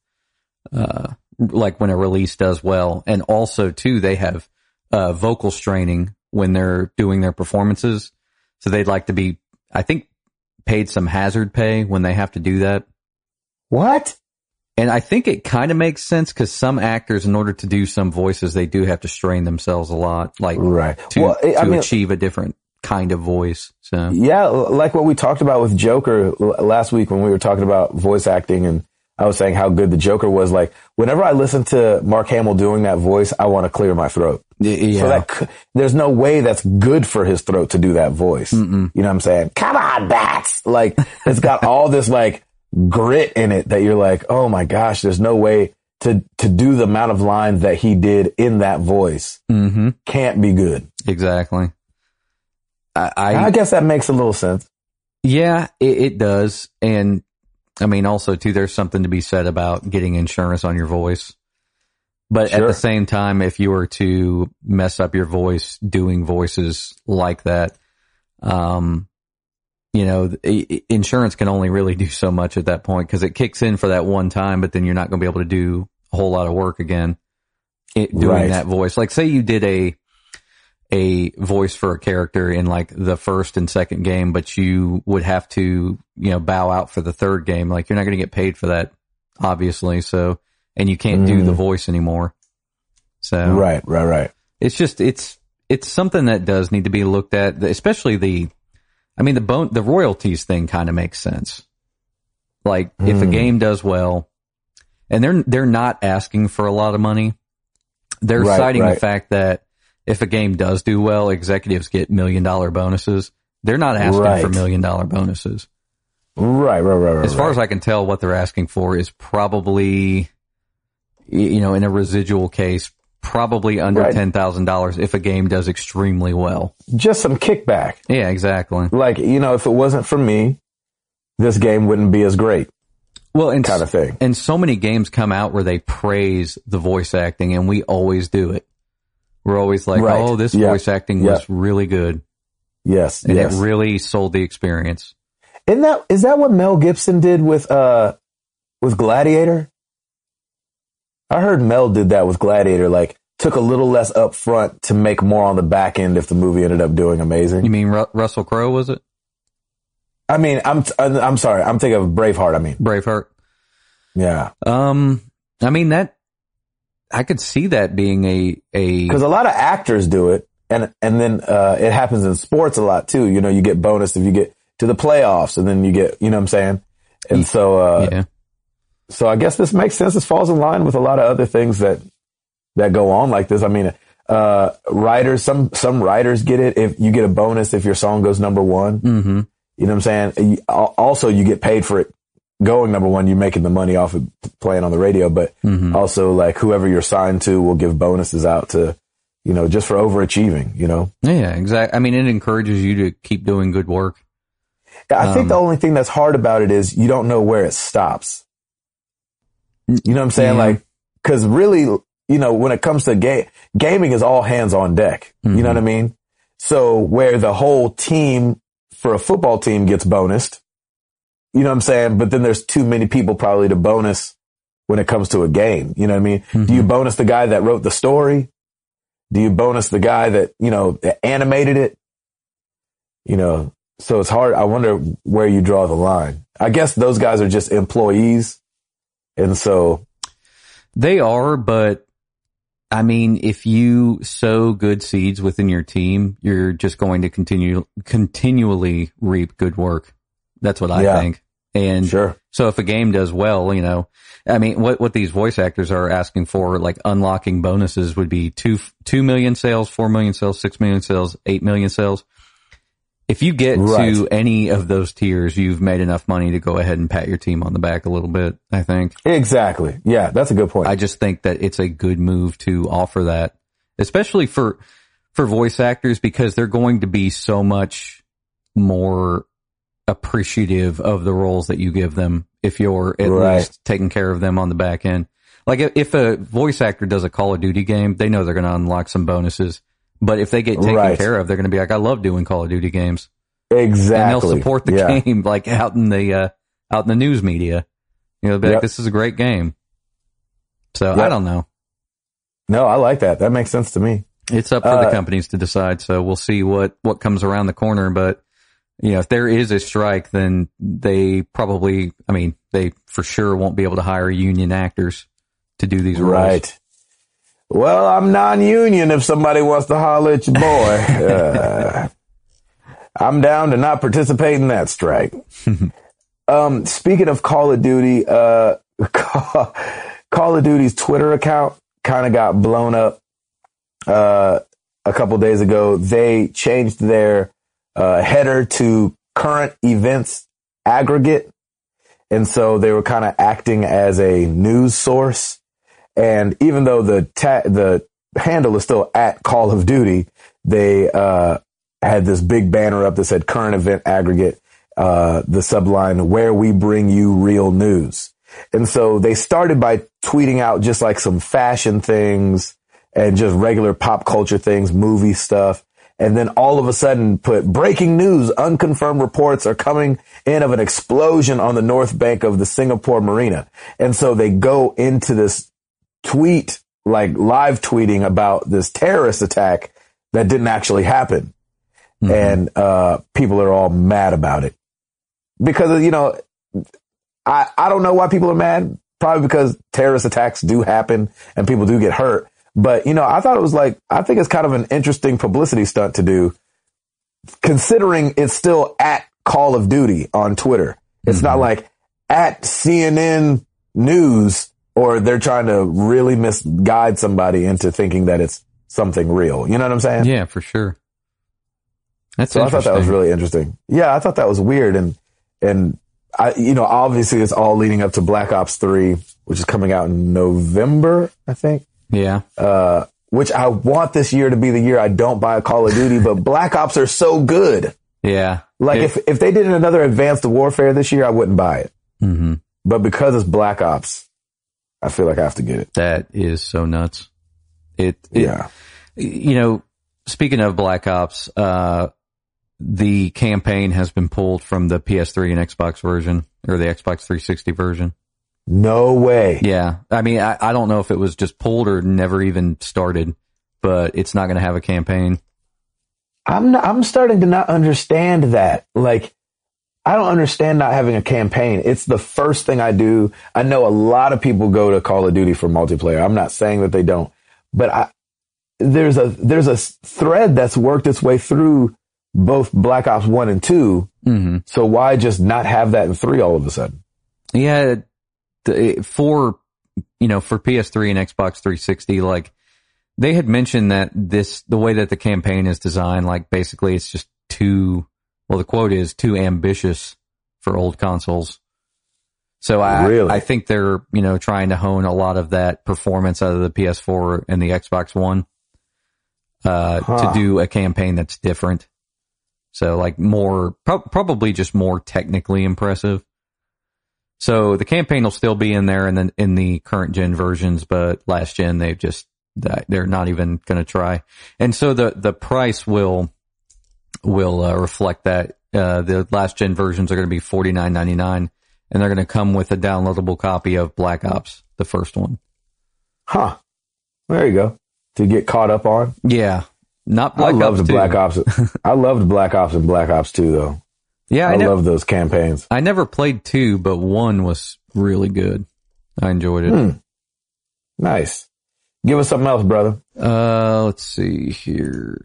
uh, like when a release does well. And also too, they have, uh, vocal straining when they're doing their performances. So they'd like to be, I think, paid some hazard pay when they have to do that. What? And I think it kind of makes sense because some actors, in order to do some voices, they do have to strain themselves a lot, like Right. to, well, I to mean, achieve a different kind of voice. So yeah, like what we talked about with Joker l- last week when we were talking about voice acting and I was saying how good the Joker was. Like whenever I listen to Mark Hamill doing that voice, I want to clear my throat. yeah, So that c- there's no way that's good for his throat to do that voice. You know what I'm saying? Come on, bats! Like it's got all this like grit in it that you're like, oh my gosh, there's no way to to do the amount of lines that he did in that voice. hmm Can't be good. exactly. I, I, I guess that makes a little sense. yeah, it, it does, and I mean also too. There's something to be said about getting insurance on your voice, but at the same time, if you were to mess up your voice doing voices like that, um, you know, insurance can only really do so much at that point because it kicks in for that one time, but then you're not going to be able to do a whole lot of work again it, doing Right. that voice. Like say you did a a voice for a character in like the first and second game, but you would have to, you know, bow out for the third game. Like you're not going to get paid for that, obviously. So, and you can't do Mm. the voice anymore. So Right, right, right. it's just, it's, it's something that does need to be looked at, especially the, I mean, the bone, the royalties thing kind of makes sense. Like if a Mm. game does well and they're, they're not asking for a lot of money. They're Right, citing the fact that if a game does do well, executives get million dollar bonuses. They're not asking Right. for million dollar bonuses. Right, right, right, right. As far right. as I can tell, what they're asking for is probably, you know, in a residual case, probably under Right. ten thousand dollars if a game does extremely well. just some kickback. Yeah, exactly. Like, you know, if it wasn't for me, this game wouldn't be as great Well, and kind of thing. and so many games come out where they praise the voice acting, and we always do it. We're always like, Right. "Oh, this Yeah. voice acting Yeah. was really good, Yes, and yes. it really sold the experience." Isn't that is that what Mel Gibson did with uh with Gladiator? I heard Mel did that with Gladiator, like took a little less up front to make more on the back end if the movie ended up doing amazing. You mean Ru- Russell Crowe? Was it I mean, I'm I'm sorry, I'm thinking of Braveheart. I mean, Braveheart? yeah, Um, I mean that I could see that being a a because a lot of actors do it, and and then uh, it happens in sports a lot too. You know, you get bonus if you get to the playoffs, and then you get, you know, what I'm saying, and so uh, yeah. So I guess this makes sense. This falls in line with a lot of other things that that go on like this. I mean, uh, writers, some some writers get it if you get a bonus if your song goes number one. Mm-hmm. You know what I'm saying? You- Also, you get paid for it going number one. You're making the money off of playing on the radio, but Mhm. also like whoever you're signed to will give bonuses out to, you know, just for overachieving. You know, Yeah, exactly. I mean, it encourages you to keep doing good work. I think Um, the only thing that's hard about it is you don't know where it stops. You know what I'm saying? Yeah. Like, cause really, you know, when it comes to game, gaming is all hands on deck. You know Mhm. what I mean? So where the whole team for a football team gets bonused, you know what I'm saying? But then there's too many people probably to bonus when it comes to a game. You know what I mean? Do you bonus the guy that wrote the story? Do you bonus the guy that, you know, that animated it? You know, so it's hard. I wonder where you draw the line. I guess those guys are just employees. And so, They are, but I mean, if you sow good seeds within your team, you're just going to continue continually reap good work. That's what I Yeah. think. And sure. so if a game does well, you know, I mean, what, what these voice actors are asking for, like unlocking bonuses would be two, 2 million sales, 4 million sales, 6 million sales, 8 million sales. If you get to any of those tiers, you've made enough money to go ahead and pat your team on the back a little bit, I think. Exactly. Yeah. That's a good point. I just think that it's a good move to offer that, especially for, for voice actors because they're going to be so much more appreciative of the roles that you give them if you're at Right. least taking care of them on the back end. Like if a voice actor does a Call of Duty game, they know they're going to unlock some bonuses. But if they get taken Right. care of, they're going to be like, I love doing Call of Duty games. exactly. And they'll support the Yeah. game like out in the, uh, out in the news media. You know, be like, this is a great game. So I don't know. No, I like that. That makes sense to me. It's up for the Uh, companies to decide. So we'll see what, what comes around the corner. But, you know, if there is a strike, then they probably, I mean, they for sure won't be able to hire union actors to do these roles. Right. Well, I'm non-union if somebody wants to holler at your boy. uh, I'm down to not participate in that strike. um, speaking of Call of Duty, uh, Call, Call of Duty's Twitter account kind of got blown up, uh, a couple days ago. They changed their, uh, header to current events aggregate. And so they were kind of acting as a news source. And even though the ta- the handle is still at Call of Duty, they uh, had this big banner up that said "Current Event Aggregate." Uh, the subline "Where we bring you real news." And so they started by tweeting out just like some fashion things and just regular pop culture things, movie stuff. And then all of a sudden put breaking news, unconfirmed reports are coming in of an explosion on the north bank of the Singapore marina. And so they go into this tweet, like live tweeting about this terrorist attack that didn't actually happen. Mhm. And, uh, people are all mad about it because, you know, I, I don't know why people are mad. Probably because terrorist attacks do happen and people do get hurt. But, you know, I thought it was like, I think it's kind of an interesting publicity stunt to do considering it's still at Call of Duty on Twitter. It's not like at CNN News or they're trying to really misguide somebody into thinking that it's something real. You know what I'm saying? Yeah, for sure. That's So I thought that was really interesting. Yeah, I thought that was weird and and I, you know, obviously it's all leading up to Black Ops 3, which is coming out in November, I think. Yeah. Uh, which I want this year to be the year I don't buy a Call of Duty, but Black Ops are so good. Yeah. Like It- if, if they did another Advanced Warfare this year, I wouldn't buy it. Mhm. But because it's Black Ops, I feel like I have to get it. That is so nuts. It, it yeah. you know, speaking of Black Ops, uh, the campaign has been pulled from the PS3 and Xbox version or the Xbox 360 version. No way. Yeah. I mean, I, I don't know if it was just pulled or never even started, but it's not going to have a campaign. I'm not, I'm starting to not understand that. Like, I don't understand not having a campaign. It's the first thing I do. I know a lot of people go to Call of Duty for multiplayer. I'm not saying that they don't, but I, there's a, there's a thread that's worked its way through both Black Ops 1 and 2. hmm So why just not have that in 3 all of a sudden? Yeah. the- For, you know, for PS3 and Xbox 360, like they had mentioned that this, the way that the campaign is designed, like basically it's just too, well, the quote is too ambitious for old consoles. So I, Really? I think they're, you know, trying to hone a lot of that performance out of the PS4 and the Xbox One, uh, Huh. to do a campaign that's different. So like more, pro- probably just more technically impressive. So the campaign will still be in there in the, in the current gen versions, but last gen they've just, they're not even going to try. And so the, the price will, will uh, reflect that. Uh, the last gen versions are going to be forty nine ninety nine, and they're going to come with a downloadable copy of Black Ops, the first one. Huh. There you go. To get caught up on. Yeah, not I Black loved Ops Black Ops. I loved Black Ops and Black Ops 2 though. Yeah, I, I, ne- love those campaigns. I never played two, but one was really good. I enjoyed it. Hmm. Nice. Give us something else, brother. Uh, let's see here.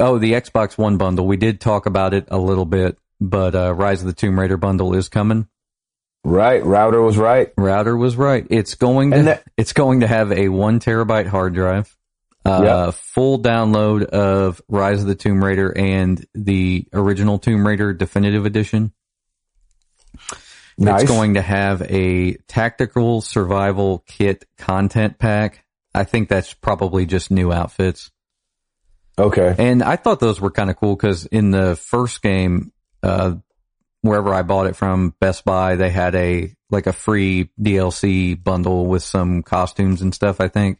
Oh, the Xbox One bundle. We did talk about it a little bit, but uh, Rise of the Tomb Raider bundle is coming. Right. Router was right. Router was right. It's going to that- it's going to have a one terabyte hard drive, uh, Yep. full download of Rise of the Tomb Raider and the original Tomb Raider Definitive Edition. Nice. It's going to have a tactical survival kit content pack. I think that's probably just new outfits. okay. And I thought those were kind of cool because in the first game, uh, wherever I bought it from, Best Buy, they had a like a free DLC bundle with some costumes and stuff. I think.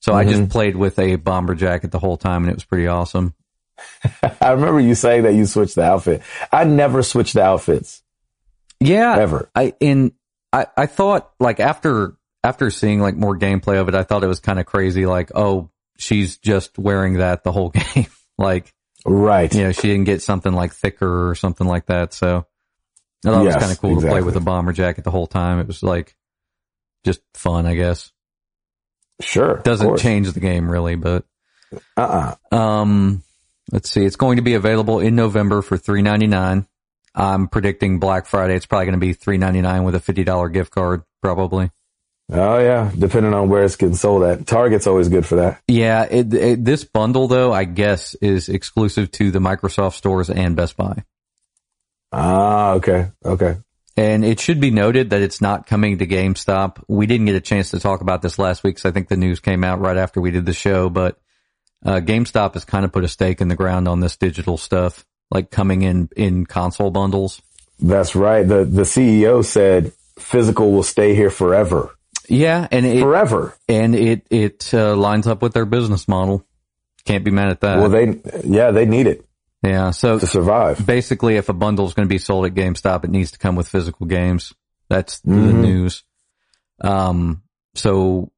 So I just played with a bomber jacket the whole time, and it was pretty awesome. I remember you saying that you switched the outfit. I never switched the outfits Yeah, ever. I in I I thought like after after seeing like more gameplay of it, I thought it was kind of crazy. Like, oh, she's just wearing that the whole game. like, Right. you know, she didn't get something like thicker or something like that. So I thought it was kind of cool to play with a bomber jacket the whole time. It was like just fun, I guess. Sure. Doesn't change the game really, but Uh uh um, let's see. It's going to be available in November for three ninety nine. I'm predicting Black Friday. It's probably going to be three ninety nine with a fifty dollar gift card, probably. Oh yeah. Depending on where it's getting sold at. Target's always good for that. Yeah, it, it, this bundle though, I guess, is exclusive to the Microsoft stores and Best Buy. Ah, okay. Okay. And it should be noted that it's not coming to GameStop. We didn't get a chance to talk about this last week, so I think the news came out right after we did the show. But uh, GameStop has kind of put a stake in the ground on this digital stuff, like coming in in console bundles. That's right. The the CEO said physical will stay here forever. Yeah, and it Forever. and it it uh, lines up with their business model. Can't be mad at that. well, they yeah they need it yeah, so to survive. basically, if a bundle is going to be sold at GameStop, it needs to come with physical games. That's the Mhm. news. Um, so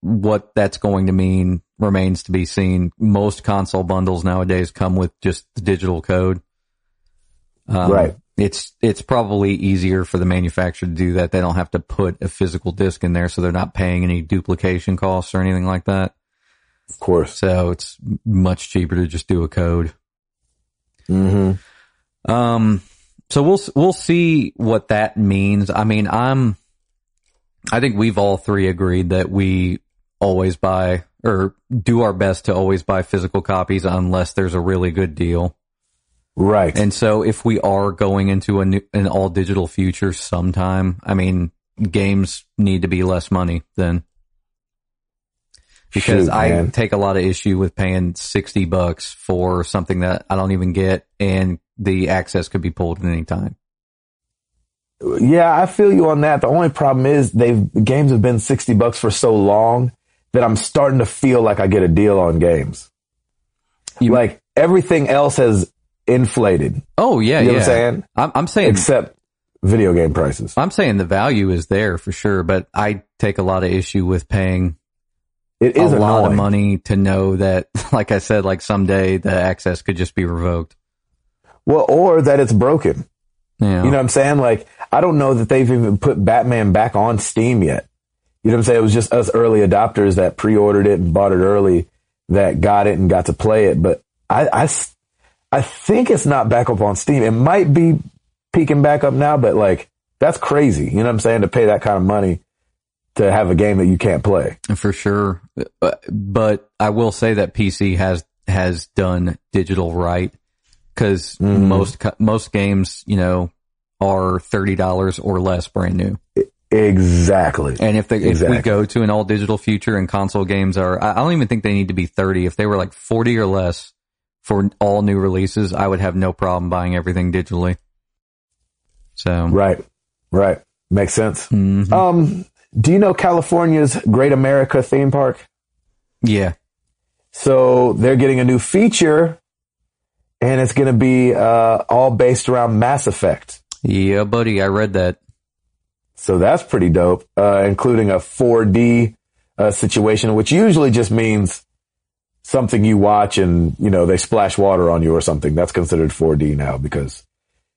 what that's going to mean remains to be seen. Most console bundles nowadays come with just the digital code. Um, Right. It's, it's probably easier for the manufacturer to do that. They don't have to put a physical disc in there. So they're not paying any duplication costs or anything like that. Of course. So it's much cheaper to just do a code. hmm Um, so we'll we'll see what that means. I mean, I'm, I think we've all three agreed that we always buy or do our best to always buy physical copies unless there's a really good deal. Right. And so if we are going into a new, an all digital future sometime, I mean, games need to be less money then. Because Shoot, I take a lot of issue with paying 60 bucks for something that I don't even get and the access could be pulled at any time. Yeah, I feel you on that. The only problem is they've games have been 60 bucks for so long that I'm starting to feel like I get a deal on games. You- like everything else has inflated. Oh yeah, You know yeah. what I'm saying? I'm, I'm saying Except video game prices. I'm saying the value is there for sure, but I take a lot of issue with paying It a is lot of money to know that, like I said, like someday the access could just be revoked. Well, or that it's broken. Yeah. You know what I'm saying? Like, I don't know that they've even put Batman back on Steam yet. You know what I'm saying? It was just us early adopters that pre-ordered it and bought it early that got it and got to play it. But I, I I think it's not back up on Steam. It might be peaking back up now, but like, that's crazy. You know what I'm saying? To pay that kind of money to have a game that you can't play. for sure. But, but I will say that PC has has done digital right because Mhm. most most games, you know, are thirty dollars or less brand new. Exactly. And if they, if we go to an all digital future and console games are, I I don't even think they need to be thirty. If they were like forty or less for all new releases, I would have no problem buying everything digitally. So, Right. Right. Makes sense. mhm. Um, do you know California's Great America theme park? yeah, So they're getting a new feature and it's going to be, uh, all based around Mass Effect. yeah, buddy, I read that. So that's pretty dope, uh, including a 4D, uh, situation, which usually just means something you watch and, you know, they splash water on you or something. That's considered 4D now because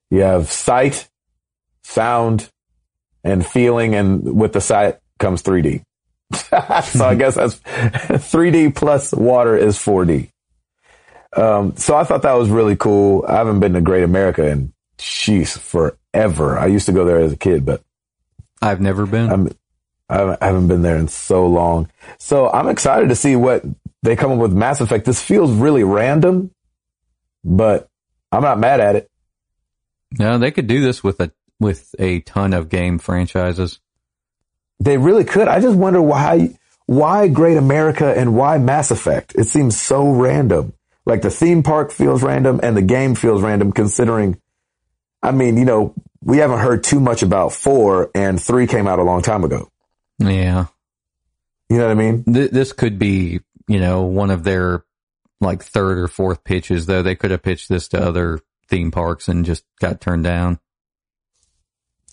you have sight, sound, and feeling. And with the sight comes 3D. so I guess that's 3D plus water is 4D. Um, so I thought that was really cool. I haven't been to Great America in, jeez, forever. I used to go there as a kid, but I've never been. I'm, I haven't- I haven't been there in so long. So I'm excited to see what they come up with Mass Effect. This feels really random, but I'm not mad at it. no, they could do this with a with a ton of game franchises. They really could. I just wonder why, why Great America and why Mass Effect? It seems so random. Like the theme park feels random and the game feels random considering, I mean, you know, we haven't heard too much about four and three came out a long time ago. Yeah, You know what I mean? Th- this could be you know one of their like third or fourth pitches. Though they could have pitched this to other theme parks and just got turned down.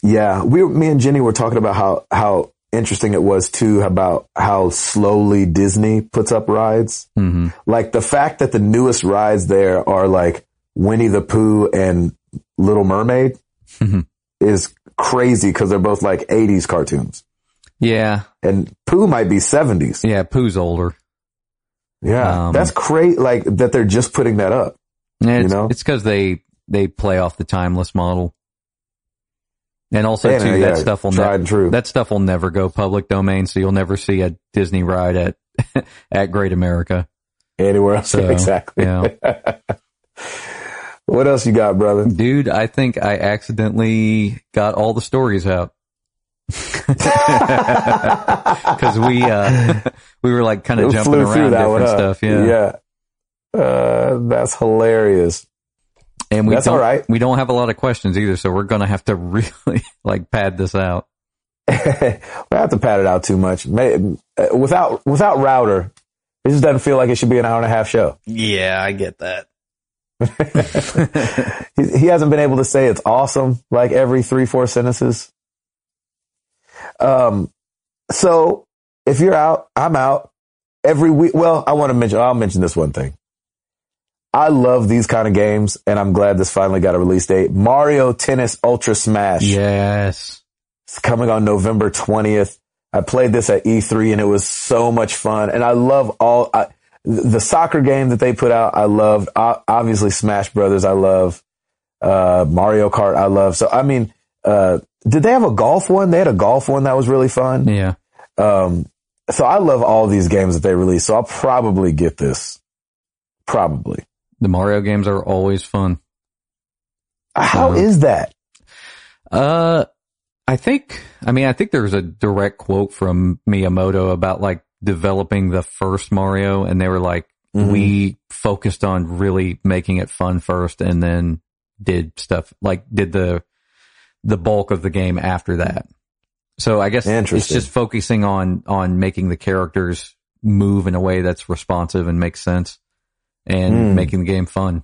Yeah, we, me and Jenny were talking about how, how interesting it was too about how slowly Disney puts up rides. hmm Like the fact that the newest rides there are like Winnie the Pooh and Little Mermaid Mhm. is crazy because they're both like 80s cartoons Yeah, and Pooh might be 70s. yeah. Pooh's older. Yeah. Um, that's great. Like that they're just putting that up. Yeah, it's, know? it's because they they play off the timeless model, and also Yeah, too yeah, that stuff will never that stuff will never go public domain, so you'll never see a Disney ride at at Great America. Anywhere else. So, exactly. yeah. what else you got, brother? Dude, I think I accidentally got all the stories out because we uh we were like kind of jumping Flew through around that one, different huh? stuff, yeah. Yeah. Uh, that's hilarious. And we That's don't all right. we don't have a lot of questions either, so we're gonna have to really like pad this out. we have to pad it out too much. May, uh, without without router, it just doesn't feel like it should be an hour and a half show. Yeah, I get that. he, he hasn't been able to say it's awesome like every three four sentences. Um, so if you're out, I'm out every week. Well, I want to mention. I'll mention this one thing. I love these kind of games, and I'm glad this finally got a release date. Mario Tennis Ultra Smash. Yes. It's coming on November 20th. I played this at E3 and it was so much fun. And I love all, I, the soccer game that they put out. I loved, obviously Smash Brothers. I love, uh, Mario Kart. I love. So, I mean, uh, did they have a golf one? They had a golf one that was really fun. Yeah. Um, so I love all these games that they release. So I'll probably get this. Probably. The Mario games are always fun. How Um, is that? Uh, I think, I mean, I think there's a direct quote from Miyamoto about like developing the first Mario and they were like, Mhm. we focused on really making it fun first and then did stuff like did the, the bulk of the game after that. So I guess it's just focusing on, on making the characters move in a way that's responsive and makes sense and Hmm. making the game fun.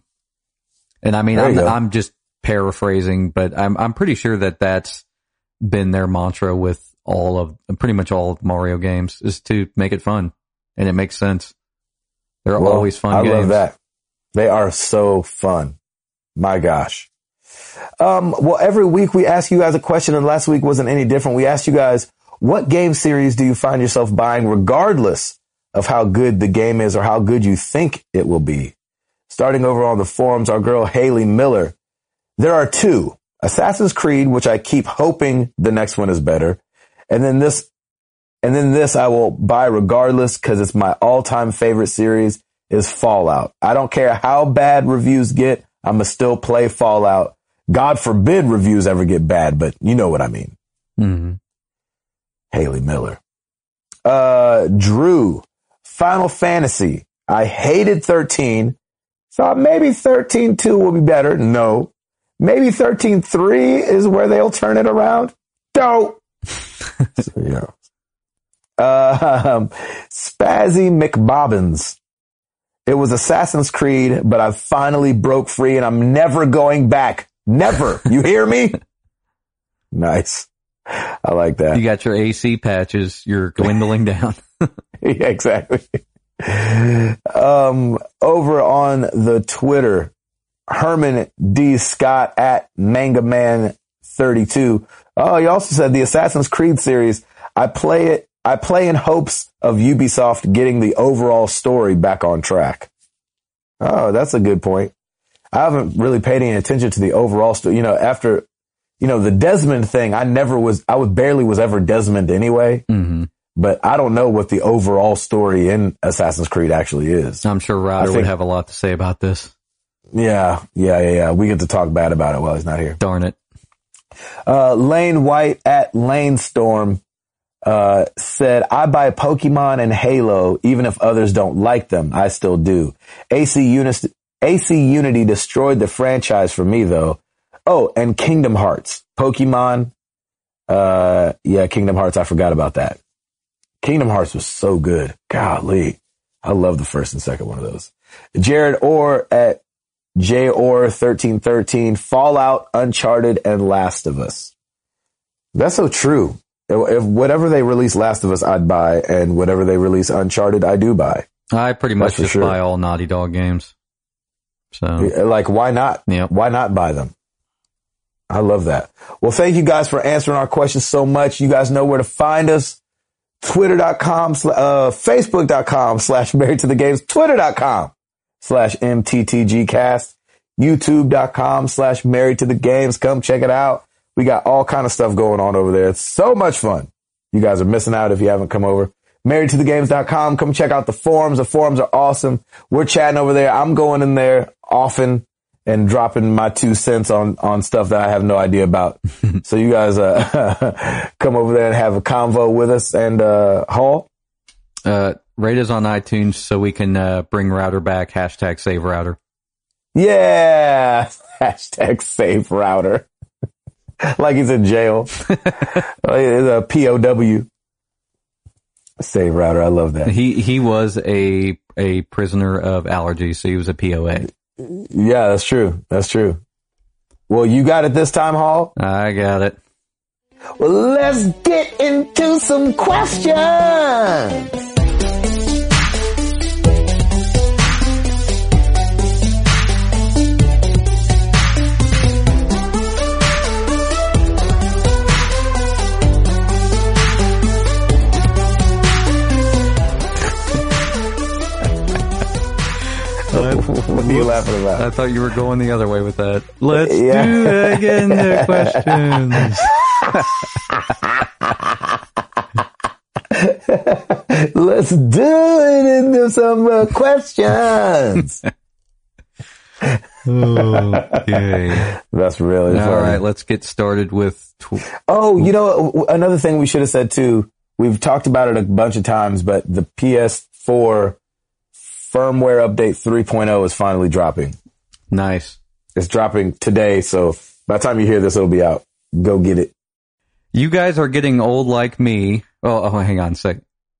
And I mean, I'm. I'm just paraphrasing, but I'm, I'm pretty sure that that's been their mantra with all of, pretty much all of Mario games is to make it fun. And it makes sense. They're Well, always fun I games. love that. They are so fun. My gosh. Um, well, every week we ask you guys a question and last week wasn't any different. We asked you guys, what game series do you find yourself buying regardless of how good the game is or how good you think it will be? Starting over on the forums, our girl Haley Miller. There are two. Assassin's Creed, which I keep hoping the next one is better. And then this, and then this I will buy regardless because it's my all-time favorite series is Fallout. I don't care how bad reviews get. I'm gonna still play Fallout. God forbid reviews ever get bad, but you know what I mean. Mhm. Haley Miller. Uh, Drew, Final Fantasy. I hated 13. Thought maybe 13.2 will be better. No. Maybe 13.3 is where they'll turn it around. Don't. So, yeah. Um, Spazzy McBobbins. It was Assassin's Creed, but I finally broke free and I'm never going back. Never. You hear me? nice. I like that. You got your AC patches. You're dwindling down. yeah, exactly. Um, over on the Twitter, Herman D. Scott at Manga Man 32. Oh, he also said the Assassin's Creed series. I play it. I play in hopes of Ubisoft getting the overall story back on track. Oh, that's a good point. I haven't really paid any attention to the overall story. You know, after, you know, the Desmond thing, I never was, I was barely was ever Desmond anyway hmm but I don't know what the overall story in Assassin's Creed actually is. I'm sure Ryder think- would have a lot to say about this. Yeah, yeah, yeah, yeah. We get to talk bad about it while he's not here. Darn it. Uh, Lane White at Lane Storm, uh, said, I buy Pokemon and Halo, even if others don't like them. I still do. AC Unity, AC Unity destroyed the franchise for me though. Oh, and Kingdom Hearts, Pokemon. Uh, yeah, Kingdom Hearts. I forgot about that. Kingdom Hearts was so good. Golly. I love the first and second one of those. Jared Orr at J Orr 1313, Fallout, Uncharted, and Last of Us. That's so true. If, whatever they release Last of Us, I'd buy, and whatever they release Uncharted, I do buy. I pretty much just sure. buy all Naughty Dog games. So, Like, why not? Why not buy them? I love that. Well, thank you guys for answering our questions so much. You guys know where to find us. Twitter.com, uh, Facebook.com slash married to the games, Twitter.com slash MTTGcast, YouTube.com slash married to the games. Come check it out. We got all kind of stuff going on over there. It's so much fun. You guys are missing out if you haven't come over. Married to the games.com. Come check out the forums. The forums are awesome. We're chatting over there. I'm going in there often and dropping my two cents on, on stuff that I have no idea about. so you guys, uh, come over there and have a convo with us and, uh, Hall. uh, rate us on iTunes so we can, uh, bring router back. Hashtag save router. Yeah. Hashtag save router. like he's in jail. Like it's a POW. Save router. I love that. He, he was a, a prisoner of allergies. So he was a POA. Yeah, that's true. That's true. Well, you got it this time, Hall. I got it. Well, let's get into some questions. You laughing about? I thought you were going the other way with that. Let's Yeah. do again. The questions. Let's do it into some uh, questions. Okay. That's really All right, let's get started with. Tw- Oh, you know, another thing we should have said too. We've talked about it a bunch of times, but the PS4 firmware update 3.0 is finally dropping. nice. It's dropping today, so by the time you hear this, it'll be out. Go get it. You guys are getting old like me. Oh, oh hang on a sec.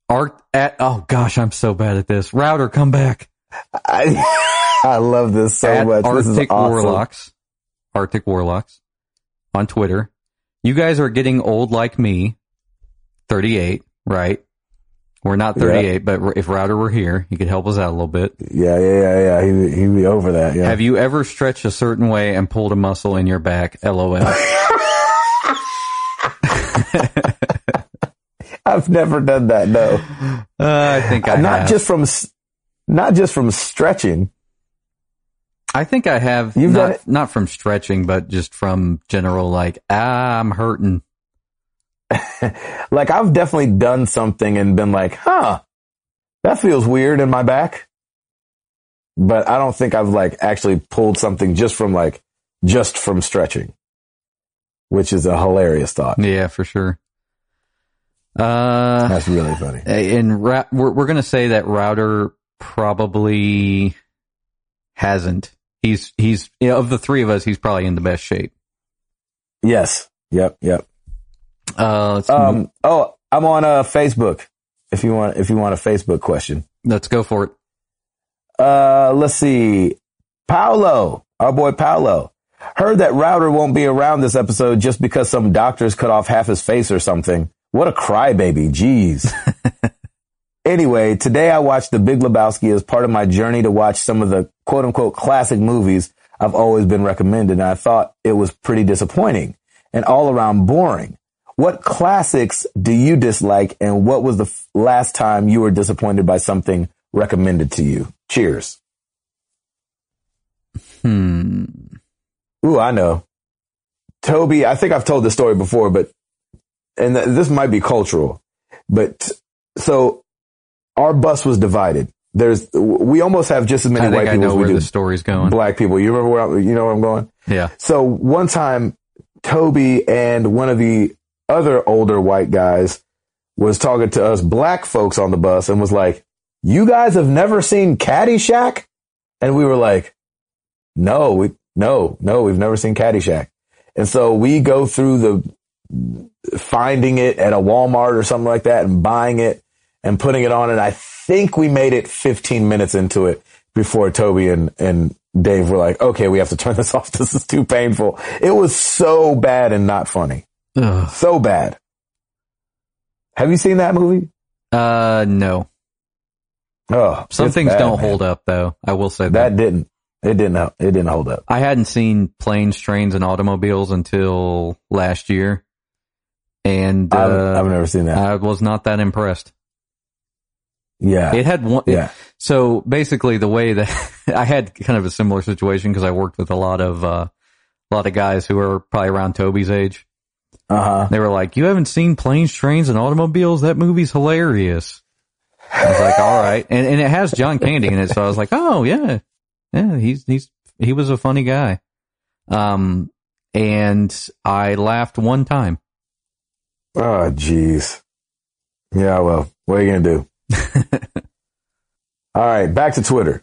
Art at. Oh gosh, I'm so bad at this. Router, come back. I, I love this so at much. This is Arctic awesome. Warlocks. Arctic Warlocks on Twitter. You guys are getting old like me. 38, right? We're not 38, but if Router were here, he could help us out a little bit. Yeah, yeah, yeah, yeah. He he'd be over that. Yeah. Have you ever stretched a certain way and pulled a muscle in your back? LOL. I've never done that. No, Uh, I think I not have. just from not just from stretching. I think I have You've done not it? not from stretching, but just from general like ah, I'm hurting. Like I've definitely done something and been like, huh, that feels weird in my back. But I don't think I've like actually pulled something just from like, just from stretching, which is a hilarious thought. Yeah, for sure. Uh, That's really funny. and ra- we're we're gonna say that router probably hasn't. He's he's you know, of the three of us, he's probably in the best shape. Yes. Yep. Yep. Uh, Um, oh, I'm on uh, Facebook. If you want, if you want a Facebook question, let's go for it. uh, let's see. Paolo, our boy Paolo, heard that Router won't be around this episode just because some doctors cut off half his face or something. What a crybaby. Jeez. anyway, today I watched The Big Lebowski as part of my journey to watch some of the quote unquote classic movies I've always been recommended. And I thought it was pretty disappointing and all around boring. What classics do you dislike and what was the f- last time you were disappointed by something recommended to you? Cheers. Hmm. Ooh, I know. Toby, I think I've told this story before, but, and th- this might be cultural, but so our bus was divided. There's, we almost have just as many white I people know as we where do the story's going. black people. You remember where, I, you know where I'm going? Yeah. So one time, Toby and one of the other older white guys was talking to us black folks on the bus and was like, you guys have never seen Caddyshack? And we were like, no, we, no, no, we've never seen Caddyshack. And so we go through the finding it at a Walmart or something like that and buying it and putting it on. And I think we made it 15 minutes into it before Toby and, and Dave were like, okay, we have to turn this off. This is too painful. It was so bad and not funny. Ugh. So bad. Have you seen that movie? Uh, no. Oh, Some things bad, don't man. hold up though. I will say that. That didn't. It didn't. It didn't hold up. I hadn't seen planes, trains, and automobiles until last year, and I've, uh, I've never seen that. I was not that impressed. yeah. It had one. yeah. So basically, the way that I had kind of a similar situation because I worked with a lot of uh, a lot of guys who are probably around Toby's age. Uh huh. They were like, "You haven't seen planes, trains, and automobiles? That movie's hilarious." I was like, "All right," and and it has John Candy in it, so I was like, "Oh yeah, yeah, he's he's he was a funny guy." Um, and I laughed one time. Oh, jeez. Yeah. Well, what are you gonna do? All right. Back to Twitter.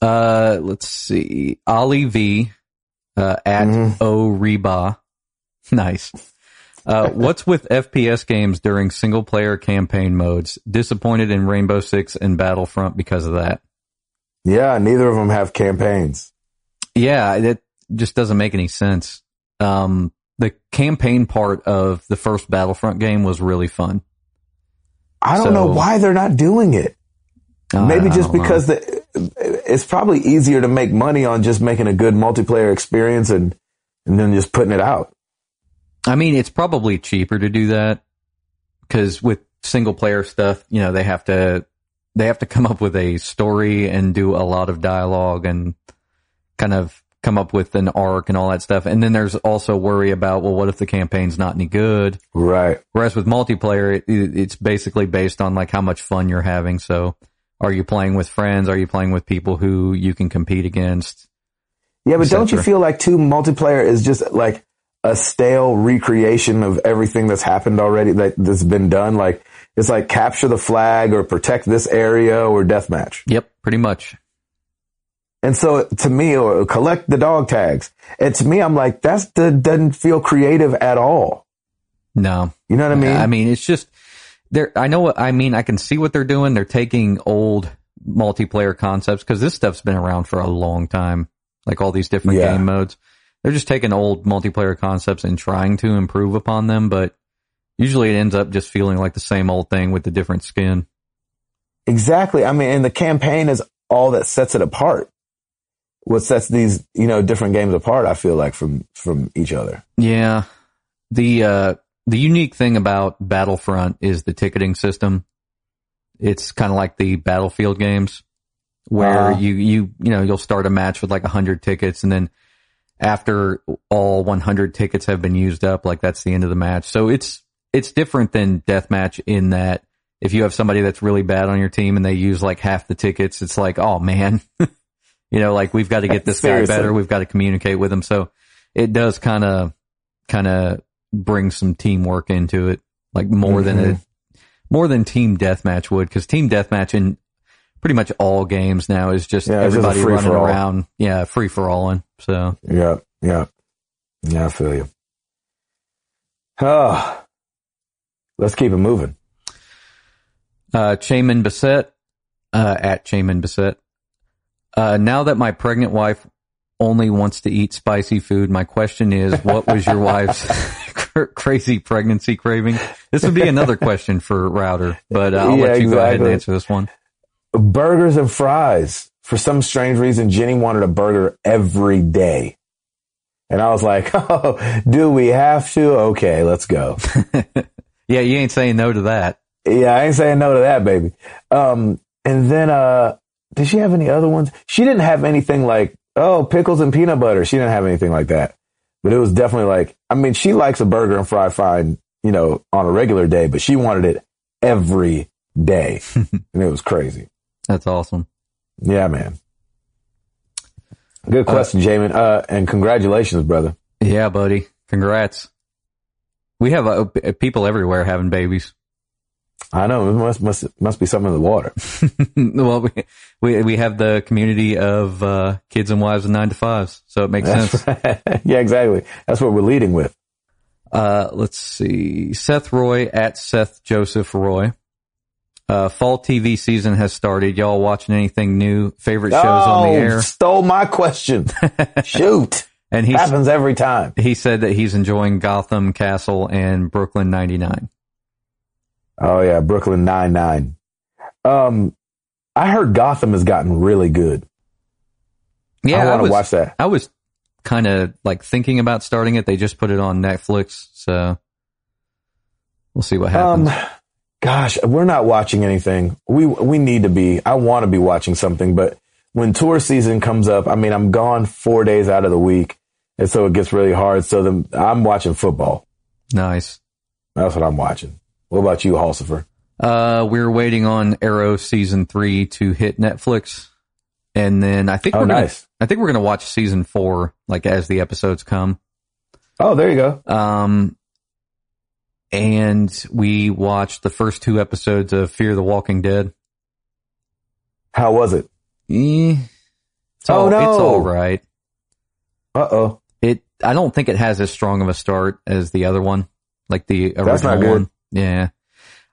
Uh, let's see, Ollie V, uh, at Mhm. O Reba, nice. Uh, what's with FPS games during single player campaign modes? Disappointed in Rainbow Six and Battlefront because of that. Yeah. Neither of them have campaigns. Yeah, that just doesn't make any sense. Um, the campaign part of the first Battlefront game was really fun. I don't So- know why they're not doing it. Maybe just because the, it's probably easier to make money on just making a good multiplayer experience and, and then just putting it out. I mean, it's probably cheaper to do that because with single player stuff, you know, they have to they have to come up with a story and do a lot of dialogue and kind of come up with an arc and all that stuff. And then there's also worry about, well, what if the campaign's not any good? Right. Whereas with multiplayer, it, it's basically based on like how much fun you're having. So Are you playing with friends? Are you playing with people who you can compete against? Yeah, but don't you feel like two multiplayer is just like a stale recreation of everything that's happened already that, that's been done? Like it's like capture the flag or protect this area or deathmatch. Yep, pretty much. And so to me, or collect the dog tags. And to me, I'm like, that's the, doesn't feel creative at all. No, You know what I mean? I mean, it's just they're. I know what I mean. I can see what they're doing. They're taking old multiplayer concepts because this stuff's been around for a long time. Like all these different Yeah. game modes, they're just taking old multiplayer concepts and trying to improve upon them. But usually, it ends up just feeling like the same old thing with the different skin. Exactly. I mean, and the campaign is all that sets it apart. What sets these, you know, different games apart, I feel like from, from each other. Yeah. The uh the unique thing about Battlefront is the ticketing system. It's kind of like the Battlefield games where Uh-huh. you you you know, you'll start a match with like a 100 tickets and then after all 100 tickets have been used up, like that's the end of the match. So it's it's different than deathmatch in that if you have somebody that's really bad on your team and they use like half the tickets, it's like, oh man, you know, like we've got to get this guy better. We've got to communicate with him. So it does kind of, kind of bring some teamwork into it, like more than Mhm. a, more than team deathmatch would. Cause team deathmatch in pretty much all games now is just Yeah, it's just everybody running around. Yeah. Free for alling. So Yeah. Yeah. Yeah. I feel you. Oh, let's keep it moving. Uh, Chaman Bissett, uh, at Chaman Bissett. Uh, now that my pregnant wife only wants to eat spicy food, my question is, what was your wife's crazy pregnancy craving? This would be another question for Router, but uh, I'll Yeah, let you go ahead and answer this one. Burgers and fries. For some strange reason, Jenny wanted a burger every day. And I was like, Oh, do we have to? Okay, let's go. Yeah, you ain't saying no to that. Yeah, I ain't saying no to that, baby. Um, and then, uh, did she have any other ones? She didn't have anything like, oh, pickles and peanut butter. She didn't have anything like that. But it was definitely like, I mean, she likes a burger and fry fine, you know, on a regular day, but she wanted it every day. and it was crazy. That's awesome. Yeah, man. Good question, Jamin. Uh, and congratulations, brother. Yeah, buddy. Congrats. We have uh, people everywhere having babies. I know it must, must, must be something in the water. well, we, we we have the community of uh, kids and wives and nine to fives, so it makes sense. yeah, exactly. That's what we're leading with. Uh, let's see. Seth Roy at Seth Joseph Roy. Uh, fall TV season has started. Y'all watching anything new? Favorite shows on the Oh, air? Stole my question. Shoot. And he Happens every time. he said that he's enjoying Gotham Castle and Brooklyn 99. Oh yeah, Brooklyn Nine Nine. Um, I heard Gotham has gotten really good. Yeah, I I, want to watch that. I was kind of like thinking about starting it. They just put it on Netflix, so we'll see what happens. Um, gosh, we're not watching anything. We we need to be. I want to be watching something, but when tour season comes up, I mean, I'm gone four days out of the week, and so it gets really hard. So then I'm watching football. nice. That's what I'm watching. What about you, Halsifer? Uh, we're waiting on Arrow season three to hit Netflix, and then I think Oh, we're gonna, nice. I think we're gonna watch season four like as the episodes come. Oh, there you go. Um, and we watched the first two episodes of Fear the Walking Dead. How was it? Eh, it's Oh, all, no. it's all right. Uh oh. It, I don't think it has as strong of a start as the other one, like the original That's not good. one. Yeah.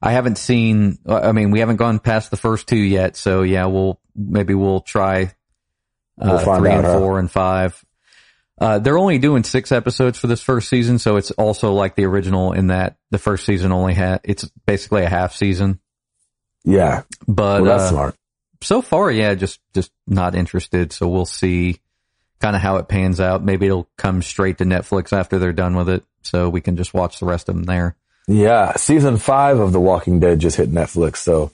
I haven't seen, I mean, we haven't gone past the first two yet. So yeah, we'll, maybe we'll try, uh, We'll three out, and huh? four and five. Uh, they're only doing six episodes for this first season. So it's also like the original in that the first season only had, it's basically a half season, Yeah. but, Well, that's uh, smart. so far, yeah, just just not interested. So we'll see kind of how it pans out. Maybe it'll come straight to Netflix after they're done with it, so we can just watch the rest of them there. Yeah, season five of The Walking Dead just hit Netflix, so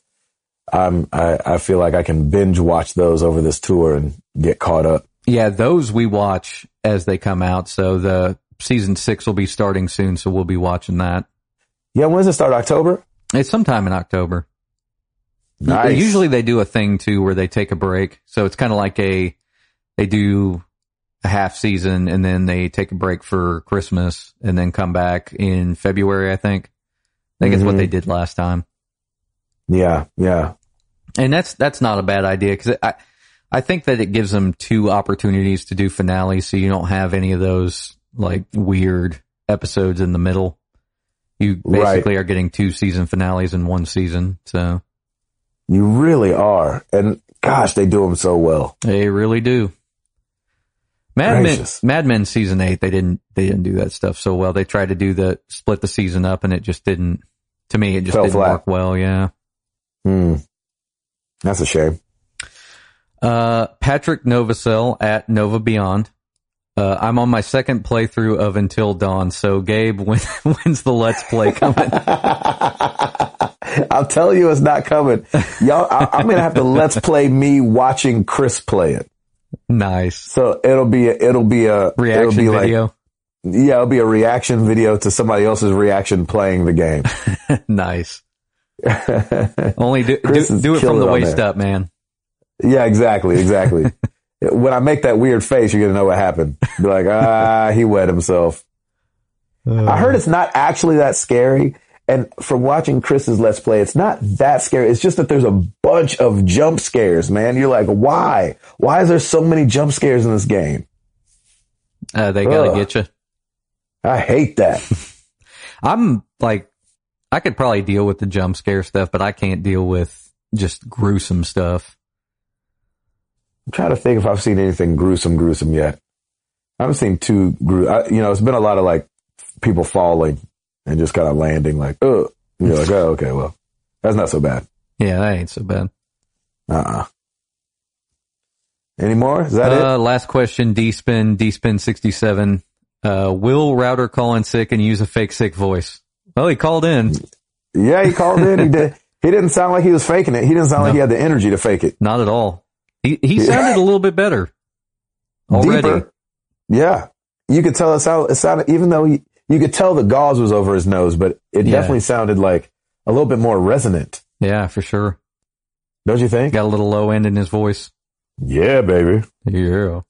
I'm I, I feel like I can binge watch those over this tour and get caught up. Yeah, those we watch as they come out. So the season six will be starting soon, so we'll be watching that. Yeah, when does it start? October? It's sometime in October. Nice. Usually they do a thing too where they take a break. So it's kind of like a, they do a half season and then they take a break for Christmas and then come back in February, I think. I think it's what they mm-hmm. did last time. Yeah, yeah. And that's, that's not a bad idea because I, I think that it gives them two opportunities to do finales so you don't have any of those like weird episodes in the middle. You Right. basically are getting two season finales in one season. So You really are. And gosh, they do them so well. they really do. Mad Men, Mad Men season eight, they didn't, they didn't do that stuff so well. They tried to do the split the season up and it just didn't, to me, it just Fell didn't flat. work well. Yeah. Hmm. That's a shame. Uh, Patrick Novacell at Nova Beyond. Uh, I'm on my second playthrough of Until Dawn. So Gabe, when, when's the Let's Play coming? I'll tell you, it's not coming. Y'all, I, I'm gonna have to let's play me watching Chris play it. nice. So it'll be a, it'll be a it'll Reaction be like video. yeah, it'll be a reaction video to somebody else's reaction playing the game. nice. Only do, do, do it from the waist up, man. Yeah, exactly, exactly. when I make that weird face, you're gonna know what happened. Be like, ah, he wet himself. I heard it's not actually that scary. And from watching Chris's Let's Play, it's not that scary. It's just that there's a bunch of jump scares, man. You're like, why? Why is there so many jump scares in this game? Uh, they gotta Ugh. get you. I hate that. I'm like, I could probably deal with the jump scare stuff, but I can't deal with just gruesome stuff. I'm trying to think if I've seen anything gruesome, gruesome yet. I haven't seen too gru. I, you know, it's been a lot of like people falling and just kind of landing like, oh, you're like, oh, okay, well, that's not so bad. Yeah, that ain't so bad. Uh-uh. Any more? Is that Uh, last question, D-Spin, D-Spin67. Uh, will Router call in sick and use a fake sick voice? Well, he called in. Yeah, he called in. He did. He didn't sound like he was faking it. He didn't sound like he had the energy to fake it. Not at all. He, he sounded a little bit better. Already. Deeper. Yeah. You could tell it sounded, it sounded, even though he, you could tell the gauze was over his nose, but it Yeah. definitely sounded like a little bit more resonant. Yeah, for sure. Don't you think? Got a little low end in his voice. Yeah, baby. Yeah.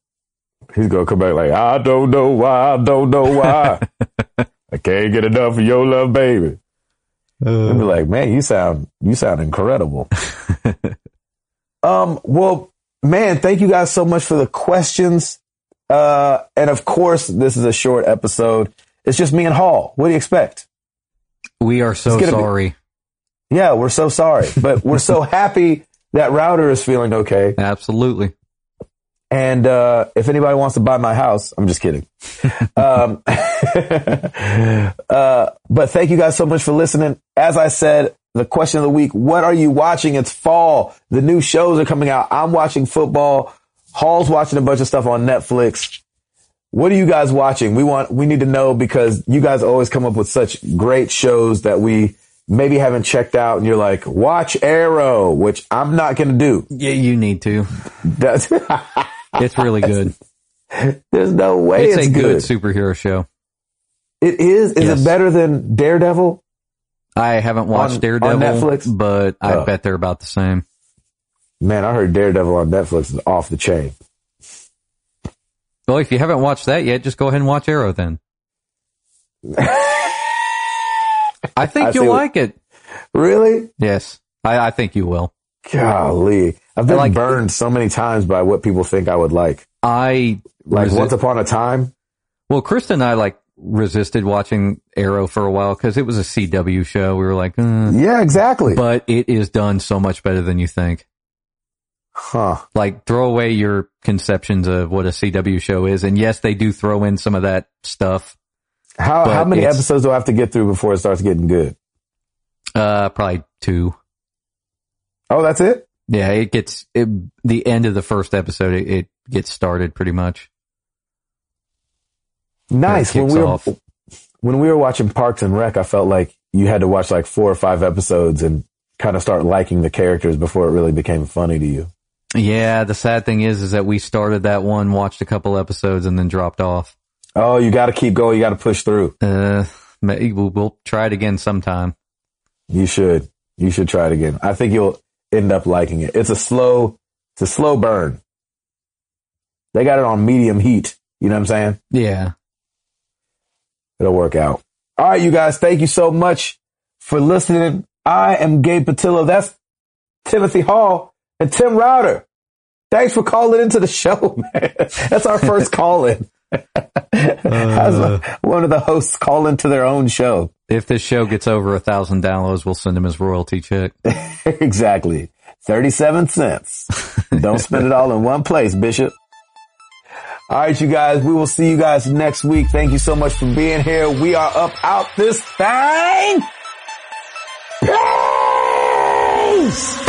He's gonna come back like, I don't know why, I don't know why. I can't get enough of your love, baby. And be like, man, you sound, you sound incredible. um, well, man, thank you guys so much for the questions. Uh, and of course, this is a short episode. It's just me and Hall. What do you expect? We are so gonna be- sorry. Yeah, we're so sorry, but we're so happy that router is feeling okay. Absolutely. And uh, if anybody wants to buy my house, I'm just kidding. um, uh, but thank you guys so much for listening. As I said, the question of the week: What are you watching? It's fall. The new shows are coming out. I'm watching football. Hall's watching a bunch of stuff on Netflix. What are you guys watching? We want, we need to know because you guys always come up with such great shows that we maybe haven't checked out. And you're like, watch Arrow, which I'm not going to do. Yeah, you need to. That's, It's really good. there's no way It's, it's, a good. good. superhero show. It is. Is Yes. it better than Daredevil? I haven't watched On- Daredevil, on Netflix? but I Oh. bet they're about the same. Man, I heard Daredevil on Netflix is off the chain. Well, if you haven't watched that yet, just go ahead and watch Arrow then. I think I you'll like it. Really? Yes, I, I think you will. Golly. I've been like- burned so many times by what people think I would like. I Like resi- once upon a time. well, Krista and I like resisted watching Arrow for a while because it was a CW show. We were like, uh, Yeah, exactly. but it is done so much better than you think. huh. Like throw away your conceptions of what a CW show is, and yes, they do throw in some of that stuff. How, how many episodes do I have to get through before it starts getting good? Uh, probably two. Oh, that's it? Yeah, it gets it, the end of the first episode. It, it gets started pretty much. Nice. When we were, off. when we were watching Parks and Rec, I felt like you had to watch like four or five episodes and kind of start liking the characters before it really became funny to you. Yeah, the sad thing is, is that we started that one, watched a couple episodes, and then dropped off. Oh, you got to keep going. You got to push through. Uh, we'll, we'll try it again sometime. You should. You should try it again. I think you'll. end up liking it. It's a slow, it's a slow burn. They got it on medium heat. You know what I'm saying? Yeah. It'll work out. All right, you guys. Thank you so much for listening. I am Gabe Patillo. That's Timothy Hall and Tim Router. Thanks for calling into the show, man. That's our first call in. uh, one of the hosts call into their own show. If this show gets over a thousand downloads, we'll send him his royalty check. exactly. 37 cents. Don't spend it all in one place, Bishop. All right, you guys, we will see you guys next week. Thank you so much for being here. We are up out this thing. Peace!